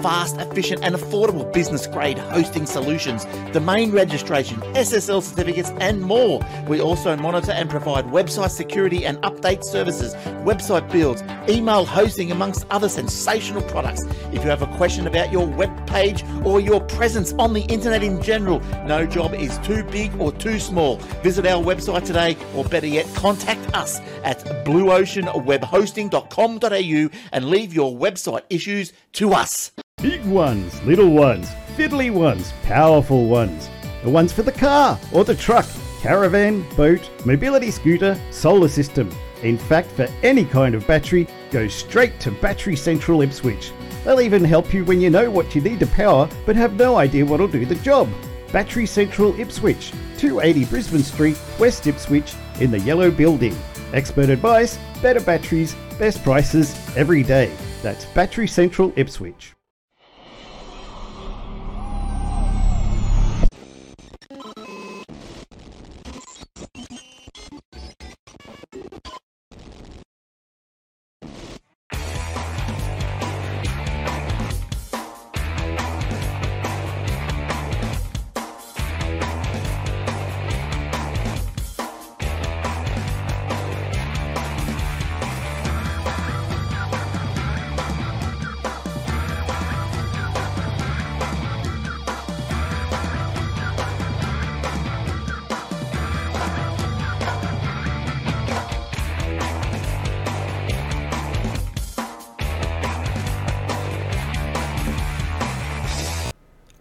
fast, efficient, and affordable business grade hosting solutions, domain registration, SSL certificates, and more. We also monitor and provide website security and update services, website builds, email hosting, amongst other sensational products. If you have a question about your web page or your presence on the internet in general, no job is too big or too small. Visit our website today, or better yet, contact us at blueoceanwebhosting.com.au and leave your website issues to us. Big ones, little ones, fiddly ones, powerful ones. The ones for the car or the truck, caravan, boat, mobility scooter, solar system. In fact, for any kind of battery, go straight to Battery Central Ipswich. They'll even help you when you know what you need to power but have no idea what'll do the job. Battery Central Ipswich, 280 Brisbane Street, West Ipswich, in the yellow building. Expert advice, better batteries, best prices every day. That's Battery Central Ipswich.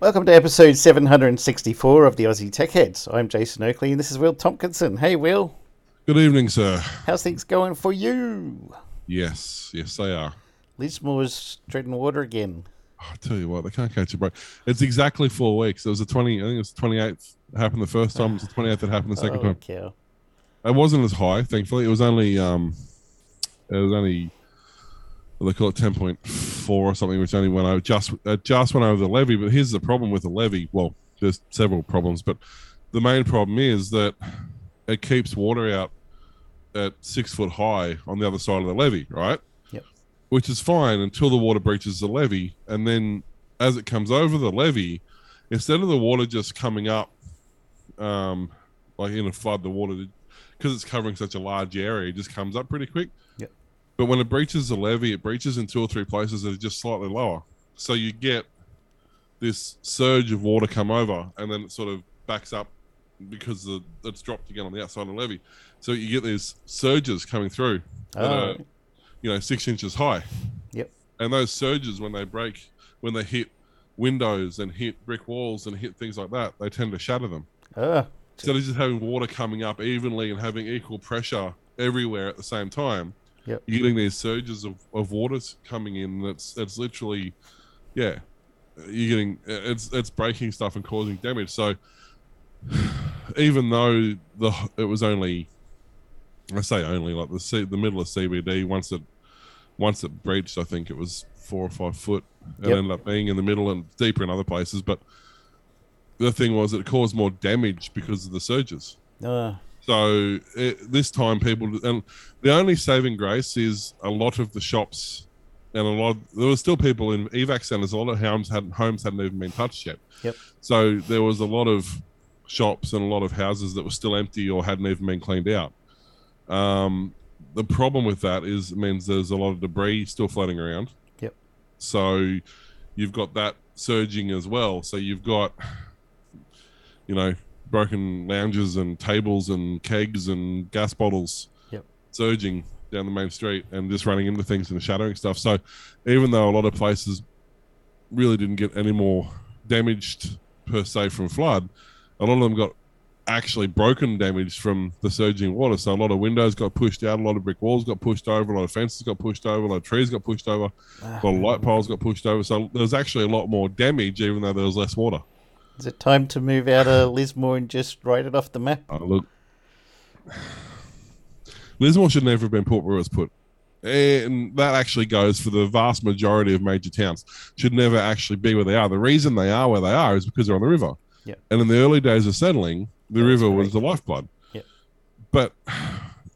Welcome to episode 764 of the Aussie Tech Heads. I'm Jason Oakley and this is Will Tompkinson. Hey, Will. Good evening, sir. How's things going for you? Yes, yes, they are. Lismore's treading water again. Oh, I tell you what, they can't catch a break. It's exactly four weeks. It was the 20, I think it was the 28th happened the first time. It was the 28th that happened the second oh, time. cow. It wasn't as high, thankfully. It was only, um, it was only, what they call it 10.4 or something, which only went over, just, uh, just went over the levee. But here's the problem with the levee. Well, there's several problems, but the main problem is that it keeps water out at six foot high on the other side of the levee, right? Yep. Which is fine until the water breaches the levee. And then as it comes over the levee, instead of the water just coming up, um, like in a flood, the water, because it's covering such a large area, it just comes up pretty quick. But when it breaches the levee, it breaches in two or three places that are just slightly lower. So you get this surge of water come over and then it sort of backs up because the, it's dropped again on the outside of the levee. So you get these surges coming through that Oh. are, you know, six inches high. Yep. And those surges, when they break, when they hit windows and hit brick walls and hit things like that, they tend to shatter them. Ah, Instead of just having water coming up evenly and having equal pressure everywhere at the same time, Yep. you're getting these surges of, of waters coming in. That's that's literally, yeah, you're getting it's it's breaking stuff and causing damage. So even though the it was only, I say only like the C, the middle of CBD once it once it breached, I think it was four or five foot. It Yep. ended up being in the middle and deeper in other places, but the thing was it caused more damage because of the surges. ah, So it, this time, people and the only saving grace is a lot of the shops and a lot. there were still people in evac centers. A lot of homes hadn't homes hadn't even been touched yet. Yep. So there was a lot of shops and a lot of houses that were still empty or hadn't even been cleaned out. Um, the problem with that is it means there's a lot of debris still floating around. Yep. So you've got that surging as well. So you've got, you know, broken lounges and tables and kegs and gas bottles Yep. surging down the main street and just running into things and shattering stuff. So even though a lot of places really didn't get any more damaged per se from flood, a lot of them got actually broken damage from the surging water. So a lot of windows got pushed out, a lot of brick walls got pushed over, a lot of fences got pushed over, a lot of trees got pushed over, ah. a lot of light poles got pushed over. So there was actually a lot more damage, even though there was less water. Is it time to move out of Lismore and just write it off the map? Oh, look, Lismore should never have been put where it was put. And that actually goes for the vast majority of major towns. Should never actually be where they are. The reason they are where they are is because they're on the river. Yeah. And in the early days of settling, the That's river was the lifeblood. Yeah. But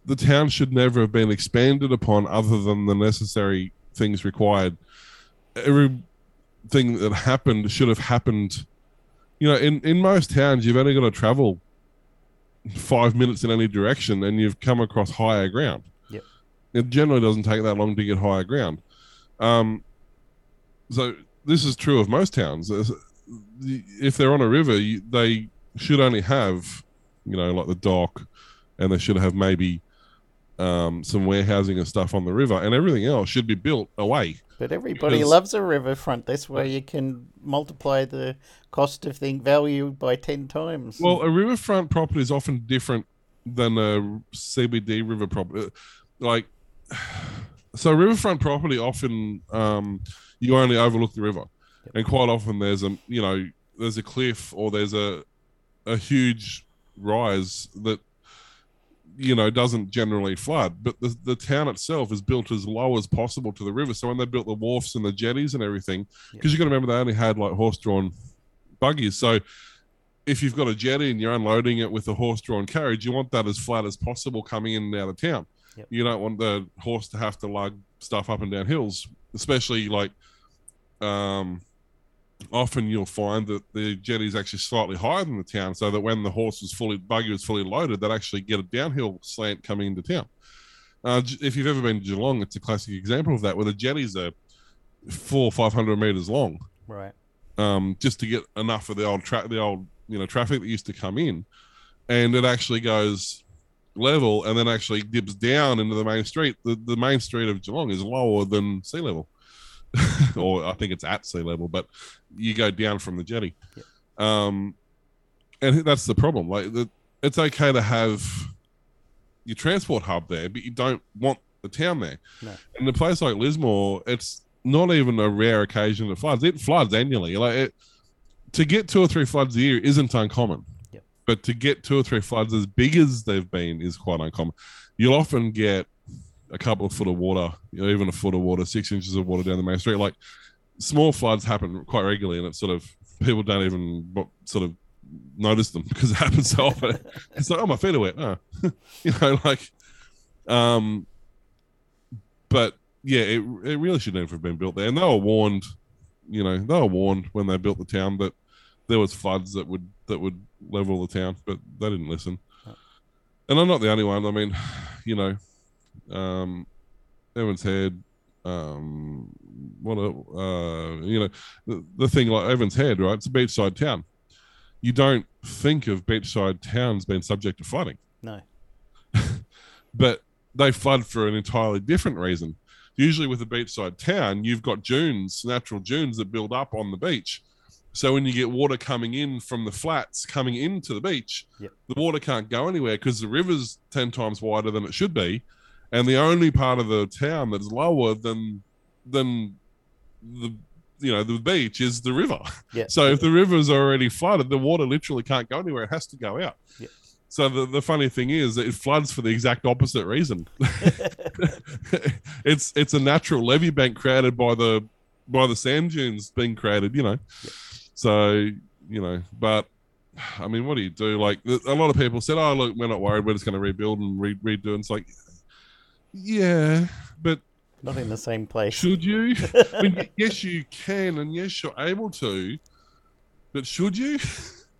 the town should never have been expanded upon other than the necessary things required. Everything that happened should have happened. You know, in in most towns, you've only got to travel five minutes in any direction, and you've come across higher ground. Yep. It generally doesn't take that long to get higher ground. Um, so this is true of most towns. If they're on a river, you, they should only have, you know, like the dock, and they should have maybe um, some warehousing and stuff on the river, and everything else should be built away. But everybody Because- loves a riverfront. That's where you can multiply the cost of thing value by 10 times. Well, a riverfront property is often different than a CBD river property. Like, so riverfront property often um, you only overlook the river, and quite often there's a you know there's a cliff or there's a a huge rise that you know doesn't generally flood but the, the town itself is built as low as possible to the river. So when they built the wharfs and the jetties and everything because you got to remember they only had like horse-drawn buggies. So if you've got a jetty and you're unloading it with a horse-drawn carriage you want that as flat as possible coming in and out of town. Yep. you don't want the horse to have to lug stuff up and down hills especially like um often you'll find that the jetty is actually slightly higher than the town, so that when the horse was fully buggy was fully loaded, they'd actually get a downhill slant coming into town. Uh, if you've ever been to Geelong, it's a classic example of that, where the jetties are four or five hundred meters long, right. um, just to get enough of the old tra- the old you know traffic that used to come in, and it actually goes level and then actually dips down into the main street. The the main street of Geelong is lower than sea level, or I think it's at sea level, but you go down from the jetty. Um, and that's the problem. Like the, it's okay to have your transport hub there, but you don't want the town there. No. And a place like Lismore, it's not even a rare occasion it floods. It floods annually. Like it, to get two or three floods a year isn't uncommon. Yep. But to get two or three floods as big as they've been is quite uncommon. You'll often get a couple of foot of water, you know, even a foot of water, six inches of water down the main street. Like small floods happen quite regularly, and it's sort of people don't even sort of notice them because it happens so often. it's like, oh, my feet are wet. Oh. you know, like, um, but yeah, it, it really should never have been built there. And they were warned, you know, they were warned when they built the town that there was floods that would that would level the town, but they didn't listen. And I'm not the only one. I mean, you know, um, Evans Head, um, what a, uh, you know, the, the thing like Evans Head, right? It's a beachside town. You don't think of beachside towns being subject to flooding No. but they flood for an entirely different reason. Usually, with a beachside town, you've got dunes, natural dunes that build up on the beach. So when you get water coming in from the flats coming into the beach, Yep. the water can't go anywhere because the river's ten times wider than it should be, and the only part of the town that's lower than than the you know the beach is the river. Yeah. So if the river's already flooded, the water literally can't go anywhere; it has to go out. Yeah. So the, the funny thing is, that it floods for the exact opposite reason. it's it's a natural levee bank created by the by the sand dunes being created, you know. Yeah. So you know, but I mean, what do you do? Like a lot of people said, "Oh, look, we're not worried. We're just going to rebuild and re- redo." And it's like, yeah, but Not in the same place. should you? I mean, yes, you can, and yes, you're able to, but should you?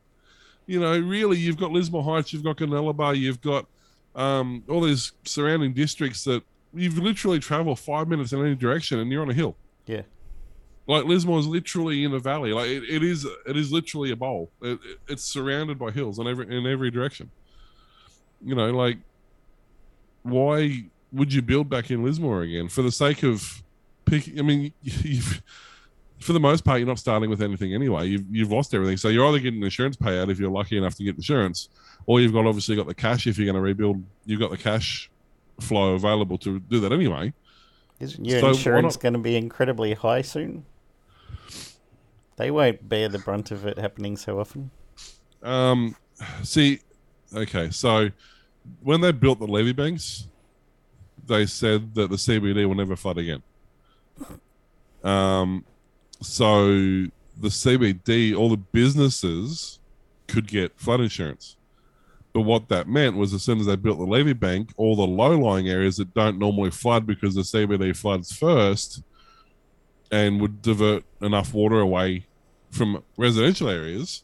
you know, really, you've got Lismore Heights, you've got Bar, you've got um, all these surrounding districts that you've literally travel five minutes in any direction, and you're on a hill. Yeah. Like Lismore is literally in a valley. Like it, it is, it is literally a bowl. It, it- it's surrounded by hills in every in every direction. You know, like why would you build back in Lismore again for the sake of picking? I mean, you've, for the most part, you're not starting with anything anyway. You've you've lost everything, so you're either getting an insurance payout if you're lucky enough to get insurance, or you've got obviously got the cash if you're going to rebuild. You've got the cash flow available to do that anyway. Isn't your So insurance going to be incredibly high soon? They won't bear the brunt of it happening so often. Um, see, okay, so when they built the levee banks, they said that the CBD will never flood again. Um, so the CBD, all the businesses could get flood insurance. But what that meant was as soon as they built the levee bank, all the low lying areas that don't normally flood because the CBD floods first and would divert enough water away from residential areas.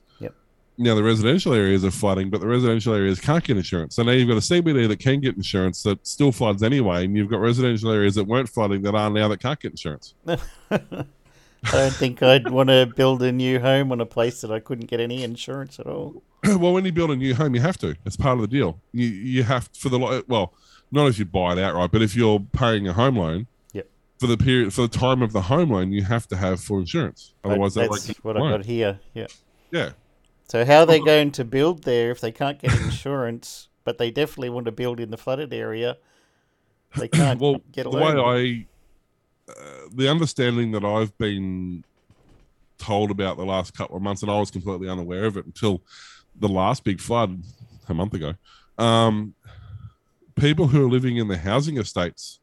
Now the residential areas are flooding, but the residential areas can't get insurance. So now you've got a CBD that can get insurance that still floods anyway, and you've got residential areas that weren't flooding that are now that can't get insurance. I don't think I'd want to build a new home on a place that I couldn't get any insurance at all. well, when you build a new home, you have to. It's part of the deal. You you have for the well, not if you buy it outright, but if you're paying a home loan, Yep. for the period for the time of the home loan, you have to have full insurance. Otherwise, that's like what I got here. Yeah. Yeah, So how are they going to build there if they can't get insurance, but they definitely want to build in the flooded area? They can't well, get a the way I, uh, the understanding that I've been told about the last couple of months, and I was completely unaware of it until the last big flood a month ago. Um, people who are living in the housing estates,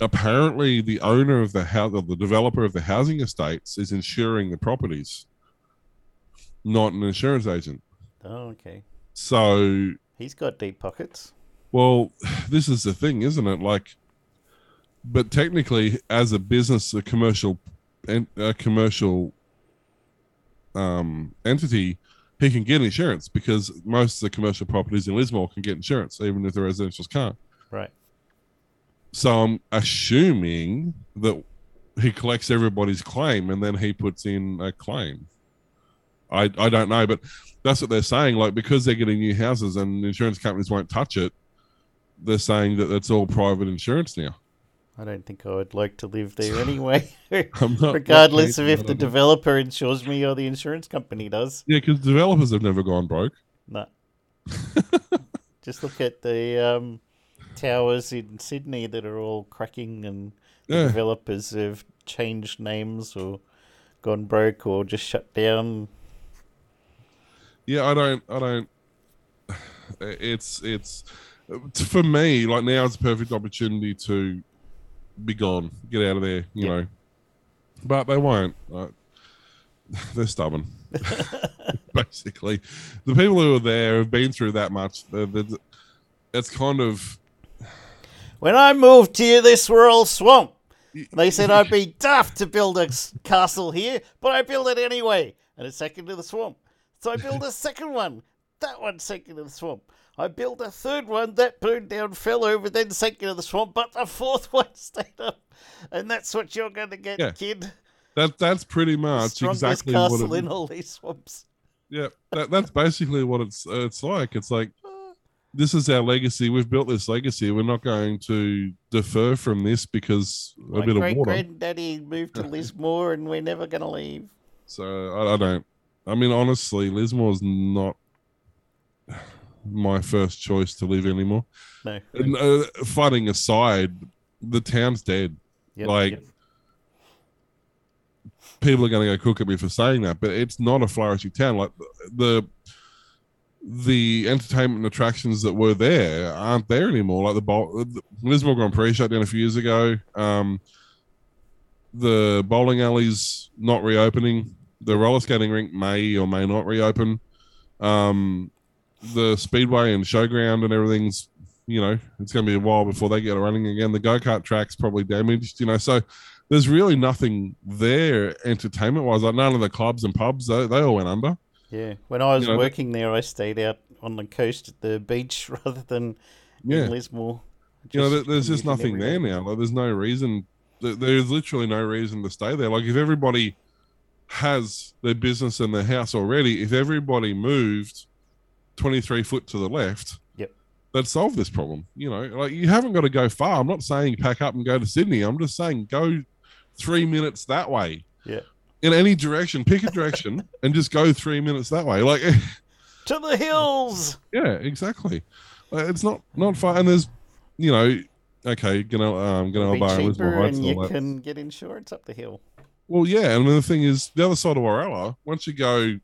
apparently, the owner of the house, the developer of the housing estates, is insuring the properties, not an insurance agent. Oh, okay. So He's got deep pockets. Well, this is the thing, isn't it? Like, but technically, as a business, a commercial, a commercial um, entity, he can get insurance because most of the commercial properties in Lismore can get insurance, even if the residentials can't. Right. So I'm assuming that he collects everybody's claim and then he puts in a claim. I I don't know, but that's what they're saying. Like because they're getting new houses and insurance companies won't touch it, they're saying that it's all private insurance now. I don't think I would like to live there anyway. Regardless of if the developer insures me or the insurance company does. yeah, because developers have never gone broke. No. Just look at the um, towers in Sydney that are all cracking and the Yeah. developers have changed names or gone broke or just shut down. Yeah, I don't, I don't. It's it's for me like now it's a perfect opportunity to be gone, get out of there, you Yeah. know. But they won't. Uh, they're stubborn. Basically, the people who are there have been through that much. They're, they're, it's kind of When I moved here, this all swamp. They said I'd be daft to build a castle here, but I built it anyway, and it's second to the swamp. So I built a second one. That one second to the swamp. I built a third one that burned down, fell over, then sank into the swamp, but the fourth one stayed up. And that's what you're going to get, Yeah. kid. that. That's pretty much strongest exactly what castle it, in all these swamps. Yeah, that, that's basically what it's uh, it's like. It's like this is our legacy. We've built this legacy. We're not going to defer from this because a My bit of great water. granddaddy moved to Lismore, and we're never going to leave. So I, I don't. I mean, honestly, Lismore's not my first choice to live anymore. No. And, uh, fighting aside, the town's dead. Yep, like- yep. People are going to go cook at me for saying that, but it's not a flourishing town. Like the the entertainment attractions that were there aren't there anymore. Like the, bowl, the Lismore Grand Prix shut down a few years ago. Um, the bowling alleys not reopening. The roller skating rink may or may not reopen. Um, the speedway and showground and everything's, you know, it's going to be a while before they get running again. The go kart track's probably damaged, you know. So there's really nothing there entertainment wise. Like none of the clubs and pubs, they, they all went under. Yeah, when I was You know, working there, I stayed out on the coast at the beach rather than Yeah. in Lismore. you know, there's just nothing there now. Like, there's no reason. There's literally no reason to stay there. Like, if everybody has their business and their house already, if everybody moved 23 foot to the left, Yep. that'd solve this problem. You know, like you haven't got to go far. I'm not saying pack up and go to Sydney. I'm just saying go three minutes that way. Yeah. In any direction, pick a direction and just go three minutes that way. Like, To the hills! Yeah, exactly. Uh, it's not not far, and there's, you know, okay, gonna um, gonna Be bar and cheaper and and you that. can get insurance up the hill. Well, yeah, and the thing is, the other side of Wyrallah, once you go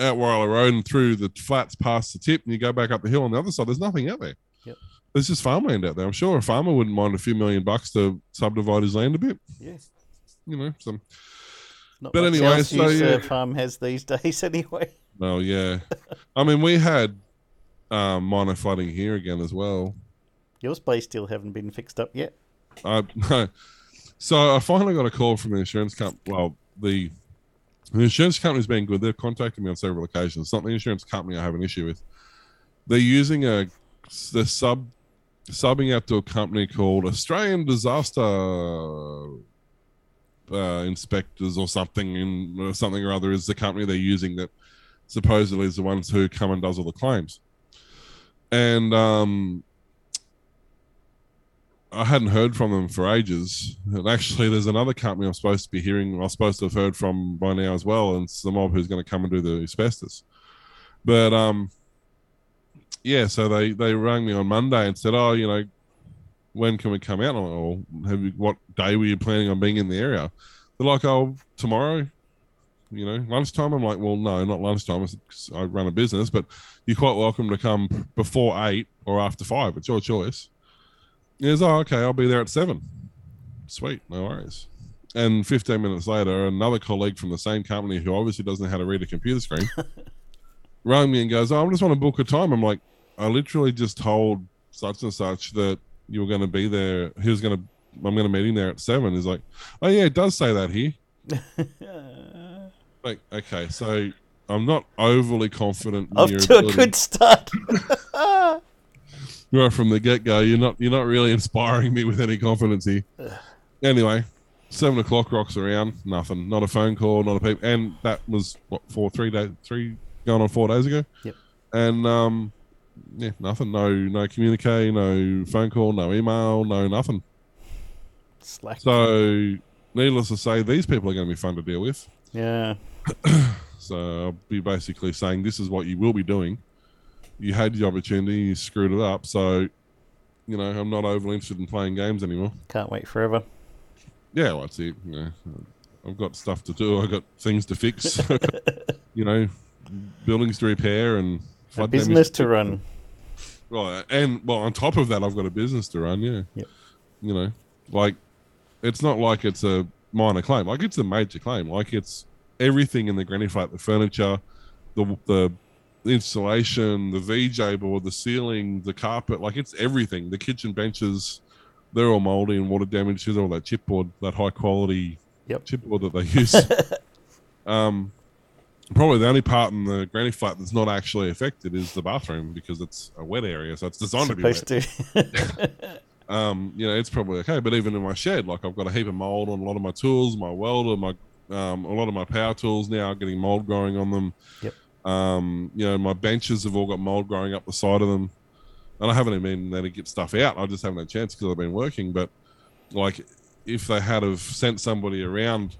out Wyrallah Road and through the flats past the tip, and you go back up the hill on the other side, there's nothing out there. Yep. There's just farmland out there. I'm sure a farmer wouldn't mind a few million bucks to subdivide his land a bit. Yeah. You know, so Not But anyway, so, yeah. farm has these days anyway. well, yeah. I mean, we had um, minor flooding here again as well. Your place still haven't been fixed up yet. Uh, no, So I finally got a call from the insurance company. Well, the the insurance company's been good. They've contacted me on several occasions. It's not the insurance company I have an issue with. They're using a the sub subbing out to a company called Australian Disaster uh, Inspectors or something, in or something or other is the company they're using that supposedly is the ones who come and does all the claims. And um, I hadn't heard from them for ages. And actually, there's another company I'm supposed to be hearing. I'm supposed to have heard from by now as well, and it's the mob who's going to come and do the asbestos. But um, yeah, so they they rang me on Monday and said, "Oh, you know, when can we come out?" Or have you, what day were you planning on being in the area? They're like, "Oh, tomorrow." You know, lunchtime. I'm like, well, no, not lunchtime. I run a business, but you're quite welcome to come before eight or after five. It's your choice. He goes, oh, okay, I'll be there at seven. Sweet, no worries. And 15 minutes later, another colleague from the same company who obviously doesn't know how to read a computer screen rang me and goes, oh, I just want to book a time. I'm like, I literally just told such and such that you were going to be there. He was going to, I'm going to meet him there at seven. He's like, oh, yeah, it does say that here. like, okay, so I'm not overly confident. Off to a good start. right from the get go. You're not you're not really inspiring me with any confidence here. Anyway, seven o'clock rocks around, nothing, not a phone call, not a peep, and that was what four, three days, three going on four days ago. Yep. And um, yeah, nothing, no no communique, no phone call, no email, no nothing. Slack. So, needless to say, these people are going to be fun to deal with. yeah. So I'll be basically saying this is what you will be doing. You had the opportunity, you screwed it up. So, you know, I'm not overly interested in playing games anymore. Can't wait forever. Yeah, well, that's it. You know, I've got stuff to do. I've got things to fix. you know, buildings to repair and A damage business to run. Right, and well, on top of that, I've got a business to run. Yeah, Yep. you know, like it's not like it's a minor claim. Like it's a major claim. Like it's everything in the granny flat, the furniture, the the installation, the VJ board, the ceiling, the carpet. Like it's everything. The kitchen benches, they're all moldy and water damaged. There's all that chipboard, that high quality Yep. chipboard that they use. um, probably the only part in the granny flat that's not actually affected is the bathroom because it's a wet area, so it's designed to be wet. Supposed to. Um, you know, it's probably okay. But even in my shed, like I've got a heap of mold on a lot of my tools, my welder, my um, a lot of my power tools now are getting mold growing on them. Yep. Um, you know, my benches have all got mold growing up the side of them, and I haven't even been there to get stuff out. I just haven't had a chance because I've been working. But like, if they had have sent somebody around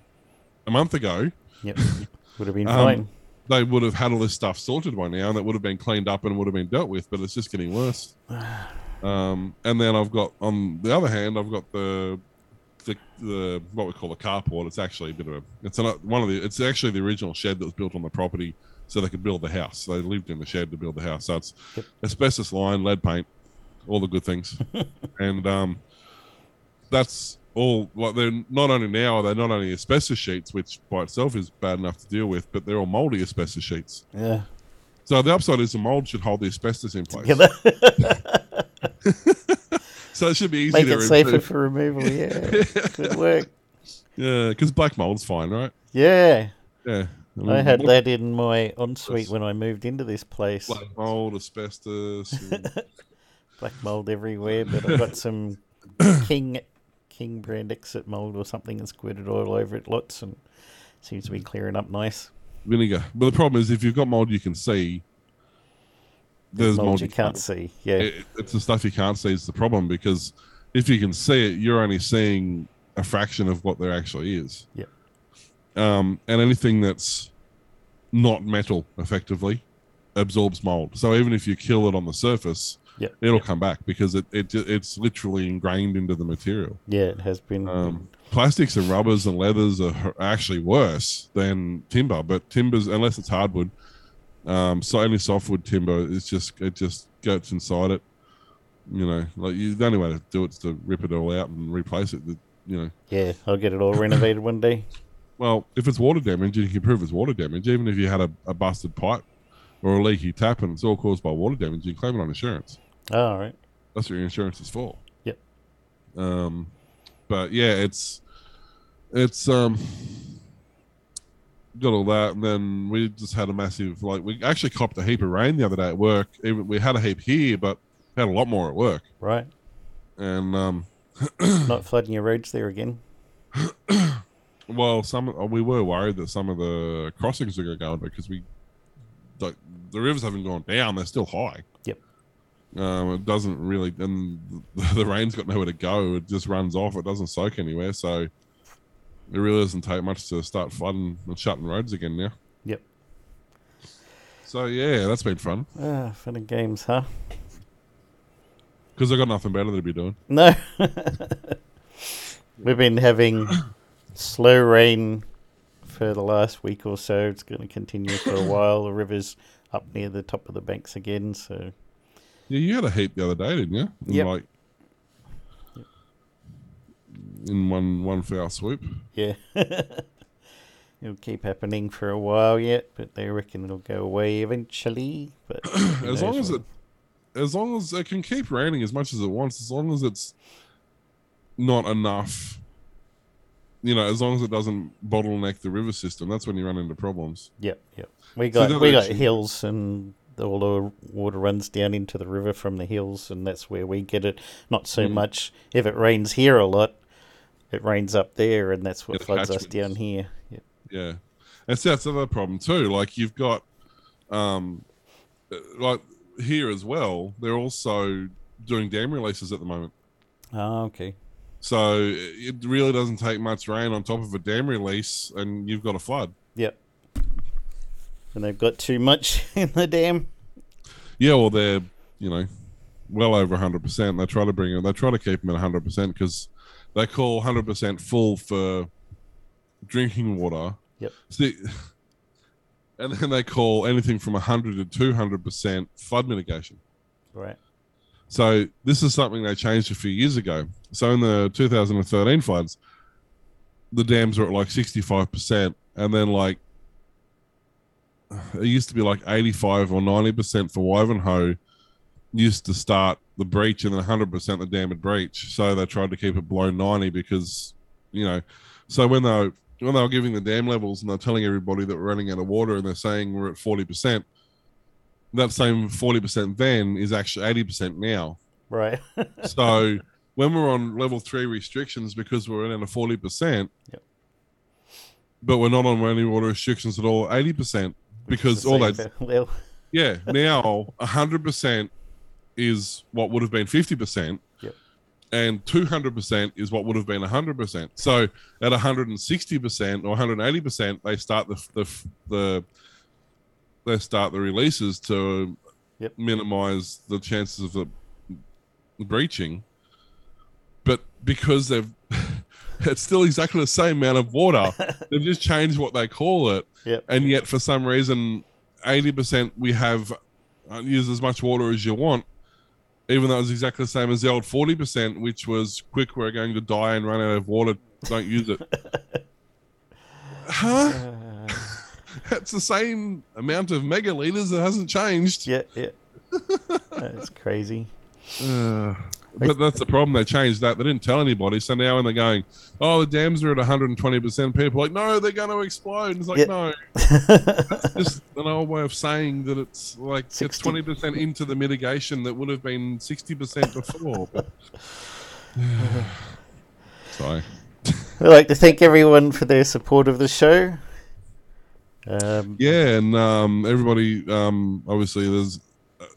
a month ago, yep. Would have been Um, fine. they would have had all this stuff sorted by now, and it would have been cleaned up and would have been dealt with. But it's just getting worse. Um, and then I've got on the other hand, I've got the the, the what we call a carport. It's actually a bit of a it's an, one of the it's actually the original shed that was built on the property so they could build the house. They lived in the shed to build the house. So it's Yep. asbestos line, lead paint, all the good things, and um, that's all. Like they're not only now are they not only asbestos sheets, which by itself is bad enough to deal with, but they're all moldy asbestos sheets. Yeah. So the upside is the mold should hold the asbestos in place. So it should be easy Make to it safer remove. for removal. Yeah. Good work. Yeah, because black mold's fine, right? Yeah. Yeah. I had that in my ensuite when I moved into this place. Black mold, asbestos. and- Black mold everywhere, but I've got some King King brand exit mold or something and squirted oil over it lots and seems to be clearing up nice. vinegar. But the problem is, if you've got mold you can see, there's mold mold you can't see. Yeah. It, it's the stuff you can't see is the problem because if you can see it, you're only seeing a fraction of what there actually is. Yep. Um, and anything that's not metal effectively absorbs mold. So even if you kill it on the surface, Yep. it'll come back because it, it it's literally ingrained into the material. Yeah, it has been. Um, plastics and rubbers and leathers are actually worse than timber, but timbers, unless it's hardwood, um, so only softwood timber is just it just gets inside it. You know, like you, the only way to do it is to rip it all out and replace it. You know, yeah, I'll get it all renovated one day. Well, if it's water damage, you can prove it's water damage. Even if you had a, a busted pipe or a leaky tap and it's all caused by water damage, you can claim it on insurance. Oh, all right. That's what your insurance is for. Yep. Um, but yeah, it's it's um got all that, and then we just had a massive like we actually copped a heap of rain the other day at work. Even we had a heap here, but had a lot more at work, Right. and um Not flooding your roads there again. Well, some uh, we were worried that some of the crossings were going to go under because we, like, the rivers haven't gone down; they're still high. Yep. Um, it doesn't really, and the, the rain's got nowhere to go. It just runs off. It doesn't soak anywhere, so it really doesn't take much to start flooding and shutting roads again now. Yep. So yeah, that's been fun Ah, fun and games, huh? because I got nothing better to be doing. No. We've been having slow rain for the last week or so. It's going to continue for a while. The river's up near the top of the banks again, so Yeah, you had a heap the other day, didn't you? Yep. Like in one one foul swoop. yeah. it'll keep happening for a while yet, but they reckon it'll go away eventually. But as long as it as long as it can keep raining as much as it wants as long as it's not enough you know as long as it doesn't bottleneck the river system that's when you run into problems Yep, yep. We So got the we got issue- hills and all the water runs down into the river from the hills and that's where we get it. Not so Mm. much if it rains here a lot, it rains up there and that's what Yeah, floods us down here. Yep. yeah and so that's another problem too like you've got um like here as well they're also doing dam releases at the moment Ah, okay. So it really doesn't take much rain on top of a dam release and you've got a flood Yep. And they've got too much in the dam. Yeah, well, they're you know well over hundred percent. They try to bring it. They try to keep them at hundred percent because they call hundred percent full for drinking water. Yep. See, and then they call anything from hundred to two hundred percent flood mitigation. Right. So this is something they changed a few years ago. So in the 2013 floods, the dams were at like 65%, and then like it used to be like 85 or 90% for Wivenhoe used to start the breach, and then 100% the dam would breach. So they tried to keep it below 90 because you know. So when they when they were giving the dam levels and they're telling everybody that we're running out of water, and they're saying we're at 40%. That same 40% then is actually 80% now Right. so when we're on level three restrictions because we're in at forty percent, Yep. but we're not on any water restrictions at all, eighty percent. Because all that, well, yeah, now hundred percent is what would have been fifty percent, Yep. and two hundred percent is what would have been hundred percent. So at hundred and sixty percent or one hundred and eighty percent, they start the the the they start the releases to Yep. minimize the chances of the breaching. But because they've it's still exactly the same amount of water, they've just changed what they call it, yep. and yet for some reason, eighty percent we have uh, use as much water as you want, even though it's exactly the same as the old forty percent, which was quick. We're going to die and run out of water. Don't use it. huh? It's the same amount of mega megaliters. It hasn't changed. yeah, yeah. That's crazy. Uh, but that's the problem. They changed that. They didn't tell anybody. So now when they're going, oh, the dams are at 120%, people are like, no, they're going to explode. And it's like, Yeah. no, just an old way of saying that it's like 60. it's 20% into the mitigation that would have been 60% before. But, sorry. I'd like to thank everyone for their support of the show. Um, Yeah, and um, everybody, um, obviously, there's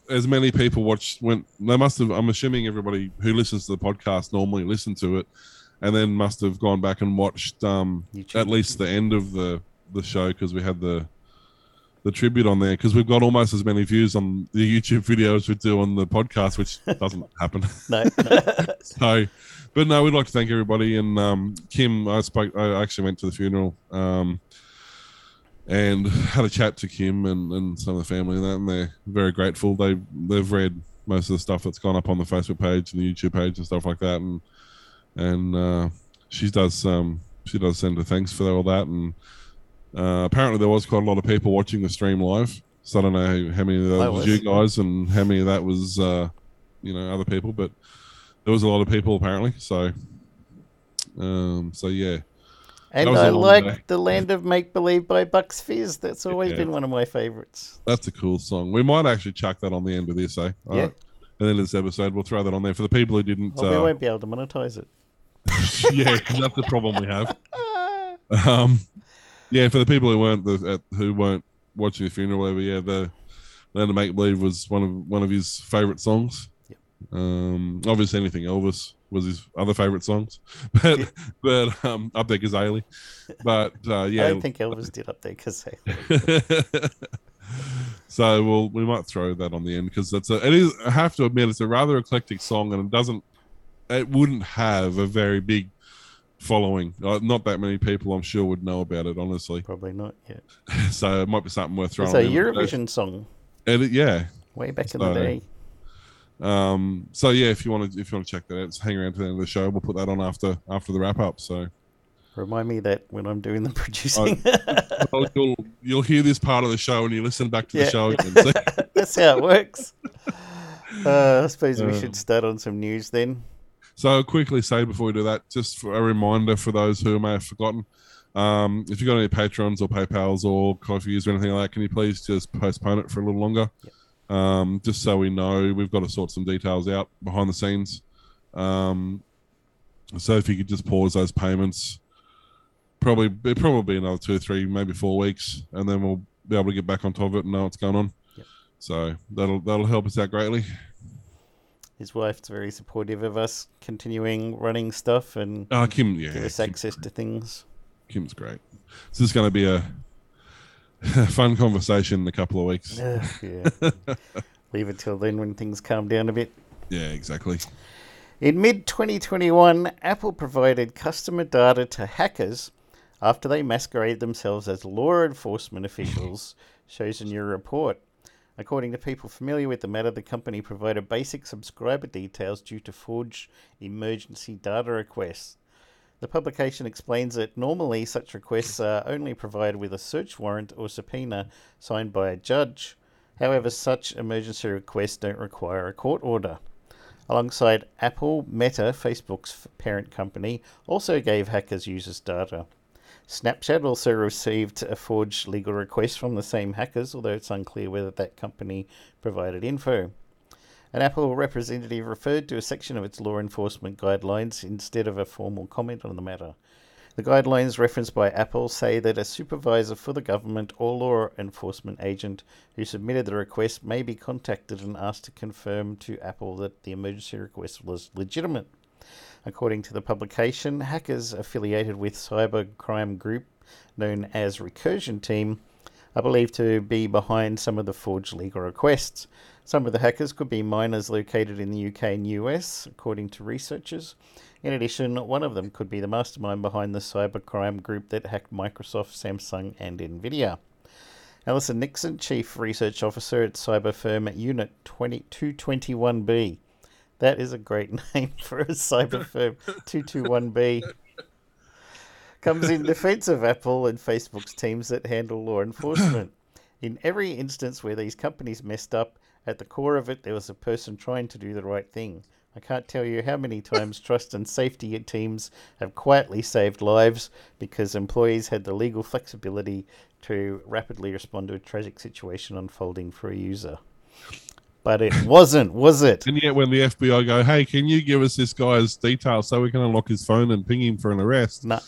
as many people watch when they must have. I'm assuming everybody who listens to the podcast normally listen to it, and then must have gone back and watched um, at least the end of the the show because we had the the tribute on there because we've got almost as many views on the YouTube video as we do on the podcast, which doesn't happen. no, So, but no, we'd like to thank everybody. And um, Kim, I spoke. I actually went to the funeral um, and had a chat to Kim and, and some of the family and that, and they're very grateful. They they've read most of the stuff that's gone up on the Facebook page and the YouTube page and stuff like that, and and uh, she does um, she does send her thanks for all that. And uh, apparently, there was quite a lot of people watching the stream live. So I don't know how many of that I was was. you guys and how many of that was uh, you know other people, but. There- there was a lot of people apparently. So, um, so yeah. And I like. The Land of Make Believe by Bucks Fizz. That's always Yeah. been one of my favorites. That's a cool song. We might actually chuck that on the end of this, eh? Yeah. At the end of this episode, we'll throw that on there for the people who didn't. Well, we uh, won't be able to monetize it. yeah, that's the problem we have. Um, yeah, for the people who weren't the, at, who weren't watching the funeral, whatever. Yeah, the Land of Make Believe was one of one of his favorite songs. Yep. Um, obviously, anything Elvis was his other favorite songs, but but um, up there Cazaly. But uh, I yeah, don't think Elvis did up there because so we'll we might throw that on the end because that's a it is I have to admit it's a rather eclectic song and it doesn't it wouldn't have a very big following. Uh, not that many people I'm sure would know about it honestly. probably not yet. So it might be something worth throwing. It's a. Eurovision song And it, yeah. way back in the day. Um, so yeah, if you want to if you want to check that out, hang around to the end of the show. We'll put that on after after the wrap up. So Remind me that when I'm doing the producing. well, you'll you'll hear this part of the show and you listen back to the show again. So- That's how it works. Uh, I suppose we Um, should start on some news then. So I'll quickly say before we do that, just for a reminder for those who may have forgotten, um, if you've got any patrons or PayPal's or coffees or anything like that, can you please just postpone it for a little longer? Um, just so we know, we've got to sort some details out behind the scenes. Um, so if you could just pause those payments, probably probably be another two or three, maybe four weeks, and then we'll be able to get back on top of it and know what's going on. Yep. So that'll that'll help us out greatly. His wife's very supportive of us continuing running stuff and Uh, Kim, yeah, give us Kim- access to things. Kim's great. This is going to be a fun conversation in a couple of weeks. Ugh, yeah. Leave it till then when things calm down a bit. Yeah, exactly. In mid 2021, Apple provided customer data to hackers after they masqueraded themselves as law enforcement officials, shows a new report. According to people familiar with the matter, the company provided basic subscriber details due to forged emergency data requests. The publication explains that normally such requests are only provided with a search warrant or subpoena signed by a judge. However, such emergency requests don't require a court order. Alongside Apple, Meta, Facebook's parent company, also gave hackers users data. Snapchat also received a forged legal request from the same hackers, although it's unclear whether that company provided info. An Apple representative referred to a section of its law enforcement guidelines instead of a formal comment on the matter. The guidelines referenced by Apple say that a supervisor for the government or law enforcement agent who submitted the request may be contacted and asked to confirm to Apple that the emergency request was legitimate. According to the publication, hackers affiliated with cybercrime group known as Recursion Team are believed to be behind some of the forged legal requests. Some of the hackers could be minors located in the UK and US, according to researchers. In addition, one of them could be the mastermind behind the cybercrime group that hacked Microsoft, Samsung, and Nvidia. Alison Nixon, Chief Research Officer at cyber firm Unit 221B. That is a great name for a cyber firm, 221B. Comes in defense of Apple and Facebook's teams that handle law enforcement. In every instance where these companies messed up, at the core of it, there was a person trying to do the right thing. I can't tell you how many times trust and safety teams have quietly saved lives because employees had the legal flexibility to rapidly respond to a tragic situation unfolding for a user. But it wasn't, was it? And yet, when the FBI go, "Hey, can you give us this guy's details so we can unlock his phone and ping him for an arrest Nah.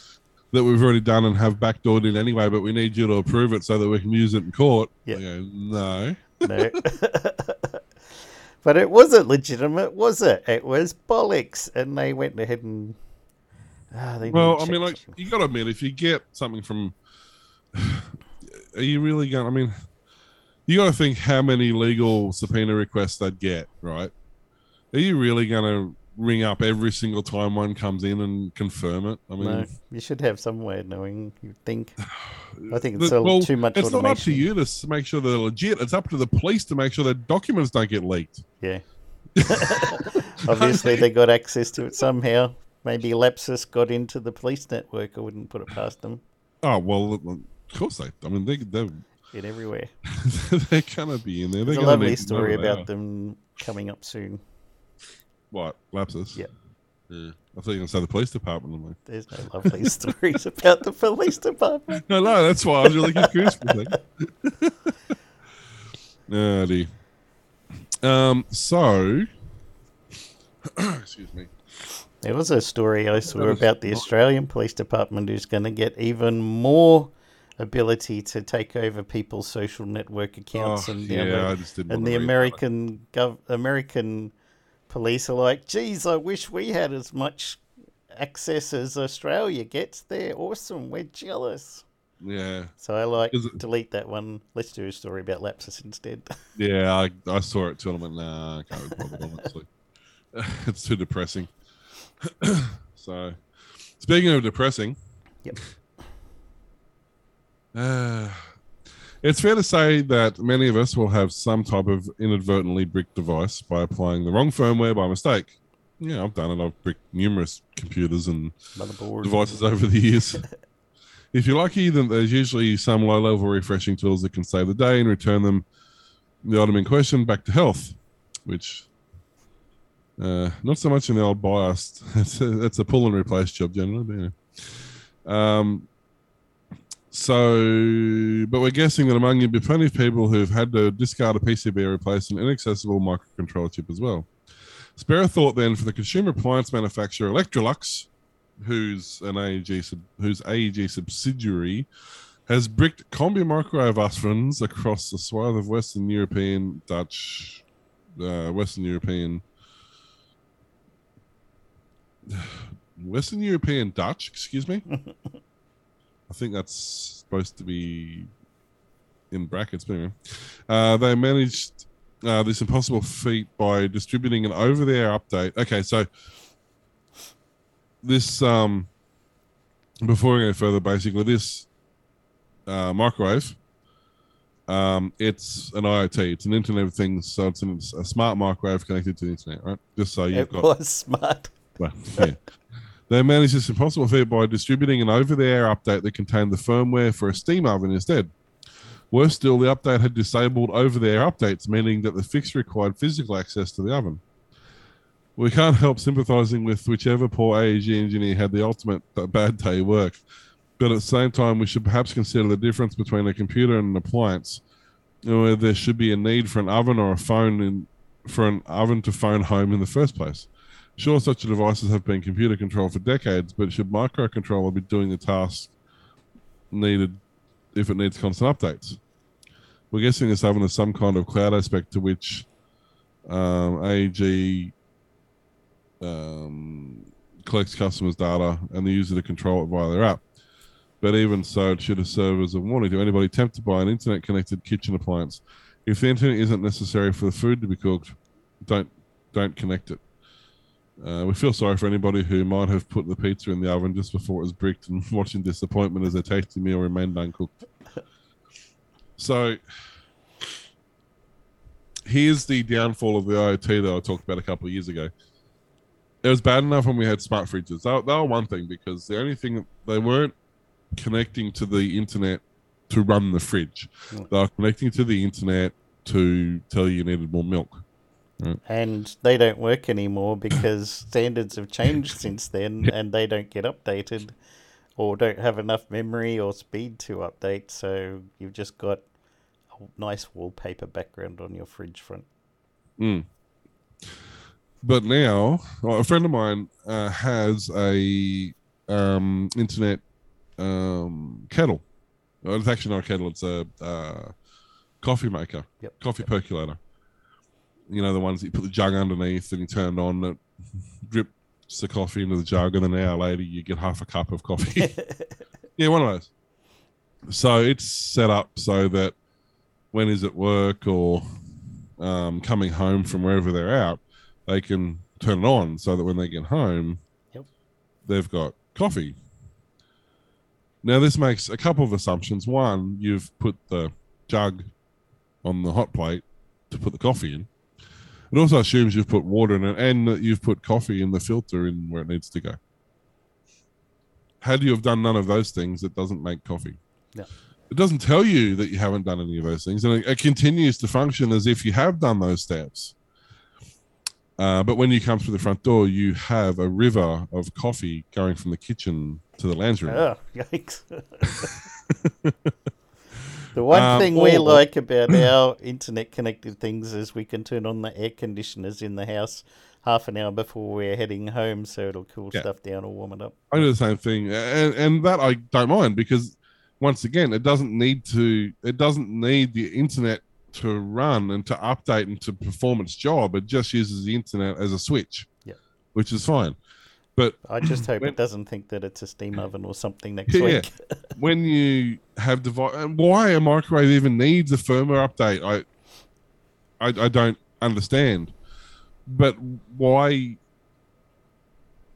that we've already done and have backdoored in anyway, but we need you to approve it so that we can use it in court?" Yeah. Go, no. No. but it wasn't legitimate, was it? It was bollocks. And they went ahead and. Ah, they Well, I mean, like something. you got to admit, if you get something from, are you really going? I mean, you got to think how many legal subpoena requests they'd get, right? Are you really going to ring up every single time one comes in and confirm it? I mean, No, you should have some way of knowing, you'd think. I think it's the- a, well, too much it's automation. not up to you to make sure they're legit. It's up to the police to make sure their documents don't get leaked. Yeah. Obviously, they got access to it somehow. Maybe Lapsus got into the police network. I wouldn't put it past them. Oh well, of course they. I mean, they they're It everywhere. they're gonna be in there. There's They're a lovely need to know story about them coming up soon. What Lapsus. Yeah. Yeah. I thought you were going to say the police department. I'm like, There's no lovely stories about the police department. no, no, that's why I was really confused for a second. oh. Um, so, excuse me. There was a story I saw about the Australian Police Department who's going to get even more ability to take over people's social network accounts Oh, and the, yeah, Amer- I just didn't and wanna the read about it. American gov- American police are like, geez, I wish we had as much access as Australia gets. They're awesome. We're jealous. Yeah, So I like it- delete that one. Let's do a story about Lapsus instead. yeah, I, I saw it too, and I went, nah, I can't be bothered, honestly. it's too depressing. so, speaking of depressing, Yep. Uh, it's fair to say that many of us will have some type of inadvertently bricked device by applying the wrong firmware by mistake. Yeah, I've done it. I've bricked numerous computers and Motherboard. devices over the years. if you're lucky, then there's usually some low level reflashing tools that can save the day and return them, the item in question, back to health, which. Uh, not so much in the old BIOS. It's a, that's a pull and replace job generally. But. Um, so, but we're guessing that among you be plenty of people who've had to discard a PCB replace an inaccessible microcontroller chip as well. Spare a thought then for the consumer appliance manufacturer Electrolux, whose an AEG whose AEG subsidiary has bricked combi microwave ovens across the swath of Western European, Dutch, uh, Western European, Western European Dutch. Excuse me. I think that's supposed to be in brackets. But anyway, uh, they managed uh, this impossible feat by distributing an over-the-air update. Okay, so this um before we go further basically this uh, microwave um it's an iot it's an internet of things so it's an, a smart microwave connected to the internet right just so you've It got was smart. well, yeah. They managed this impossible feat by distributing an over-the-air update that contained the firmware for a steam oven instead. Worse still, the update had disabled over-the-air updates, meaning that the fix required physical access to the oven. We can't help sympathizing with whichever poor AEG engineer had the ultimate bad day work, but at the same time, we should perhaps consider the difference between a computer and an appliance, whether there should be a need for an oven or a phone in, for an oven to phone home in the first place. Sure, such devices have been computer controlled for decades, but should microcontroller be doing the task needed if it needs constant updates? We're guessing this oven has some kind of cloud aspect to which um, AEG um, collects customers' data and the user to control it via their app. But even so, it should have served as a warning to anybody tempted buy an internet-connected kitchen appliance. If the internet isn't necessary for the food to be cooked, don't don't connect it. Uh, we feel sorry for anybody who might have put the pizza in the oven just before it was bricked and watching disappointment as their tasty meal remained uncooked. So, here's the downfall of the IoT that I talked about a couple of years ago. It was bad enough when we had smart fridges. They, were- they were one thing because the only thing they weren't connecting to the internet to run the fridge. They were connecting to the internet to tell you you needed more milk. And they don't work anymore because standards have changed since then and they don't get updated or don't have enough memory or speed to update so you've just got a nice wallpaper background on your fridge front Mm. But now, well, a friend of mine uh, has a um, internet um, kettle. Well, it's actually not a kettle; it's a uh, coffee maker, Yep. coffee percolator. You know the ones that you put the jug underneath and you turn it on, it drips the coffee into the jug, and an hour later you get half a cup of coffee. yeah, one of those. So it's set up so that when he's at work or um, coming home from wherever they're out, they can turn it on so that when they get home, Yep. they've got coffee. Now, this makes a couple of assumptions. One, you've put the jug on the hot plate to put the coffee in. It also assumes you've put water in it and that you've put coffee in the filter in where it needs to go. Had you have done none of those things, it doesn't make coffee. Yeah. It doesn't tell you that you haven't done any of those things, and it, it continues to function as if you have done those steps. Uh, but when you come through the front door, you have a river of coffee going from the kitchen to the lounge room. Oh, yikes. the one Um, thing we or- like about our internet connected things is we can turn on the air conditioners in the house half an hour before we're heading home so it'll cool Yeah. stuff down or warm it up. I do the same thing, and and that I don't mind because once again, it doesn't need to. It doesn't need the internet to run and to update and to perform its job. It just uses the internet as a switch, Yep. which is fine. But I just hope When- it doesn't think that it's a steam oven or something next Yeah, week. when you have device, why a microwave even needs a firmware update, I, I, I don't understand. But why?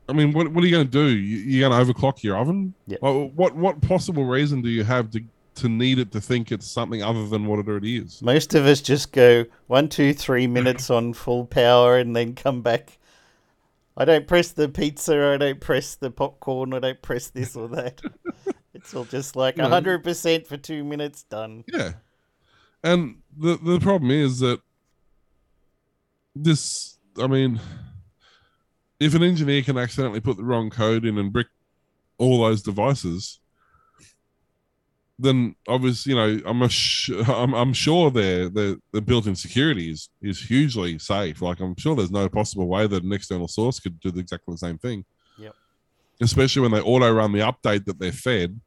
I mean, what, what are you going to do? You, you're going to overclock your oven? Well, what what possible reason do you have to to need it to think it's something other than what it already is? Most of us just go one, two, three minutes on full power and then come back. I don't press the pizza, I don't press the popcorn, I don't press this or that. it's all just like No. 100% for two minutes, done. Yeah. And the the problem is that this I mean if an engineer can accidentally put the wrong code in and brick all those devices then obviously you know I'm, a sh- I'm I'm sure their the the built-in security is is hugely safe like I'm sure there's no possible way that an external source could do exactly the same thing Yep. especially when they auto run the update that they're fed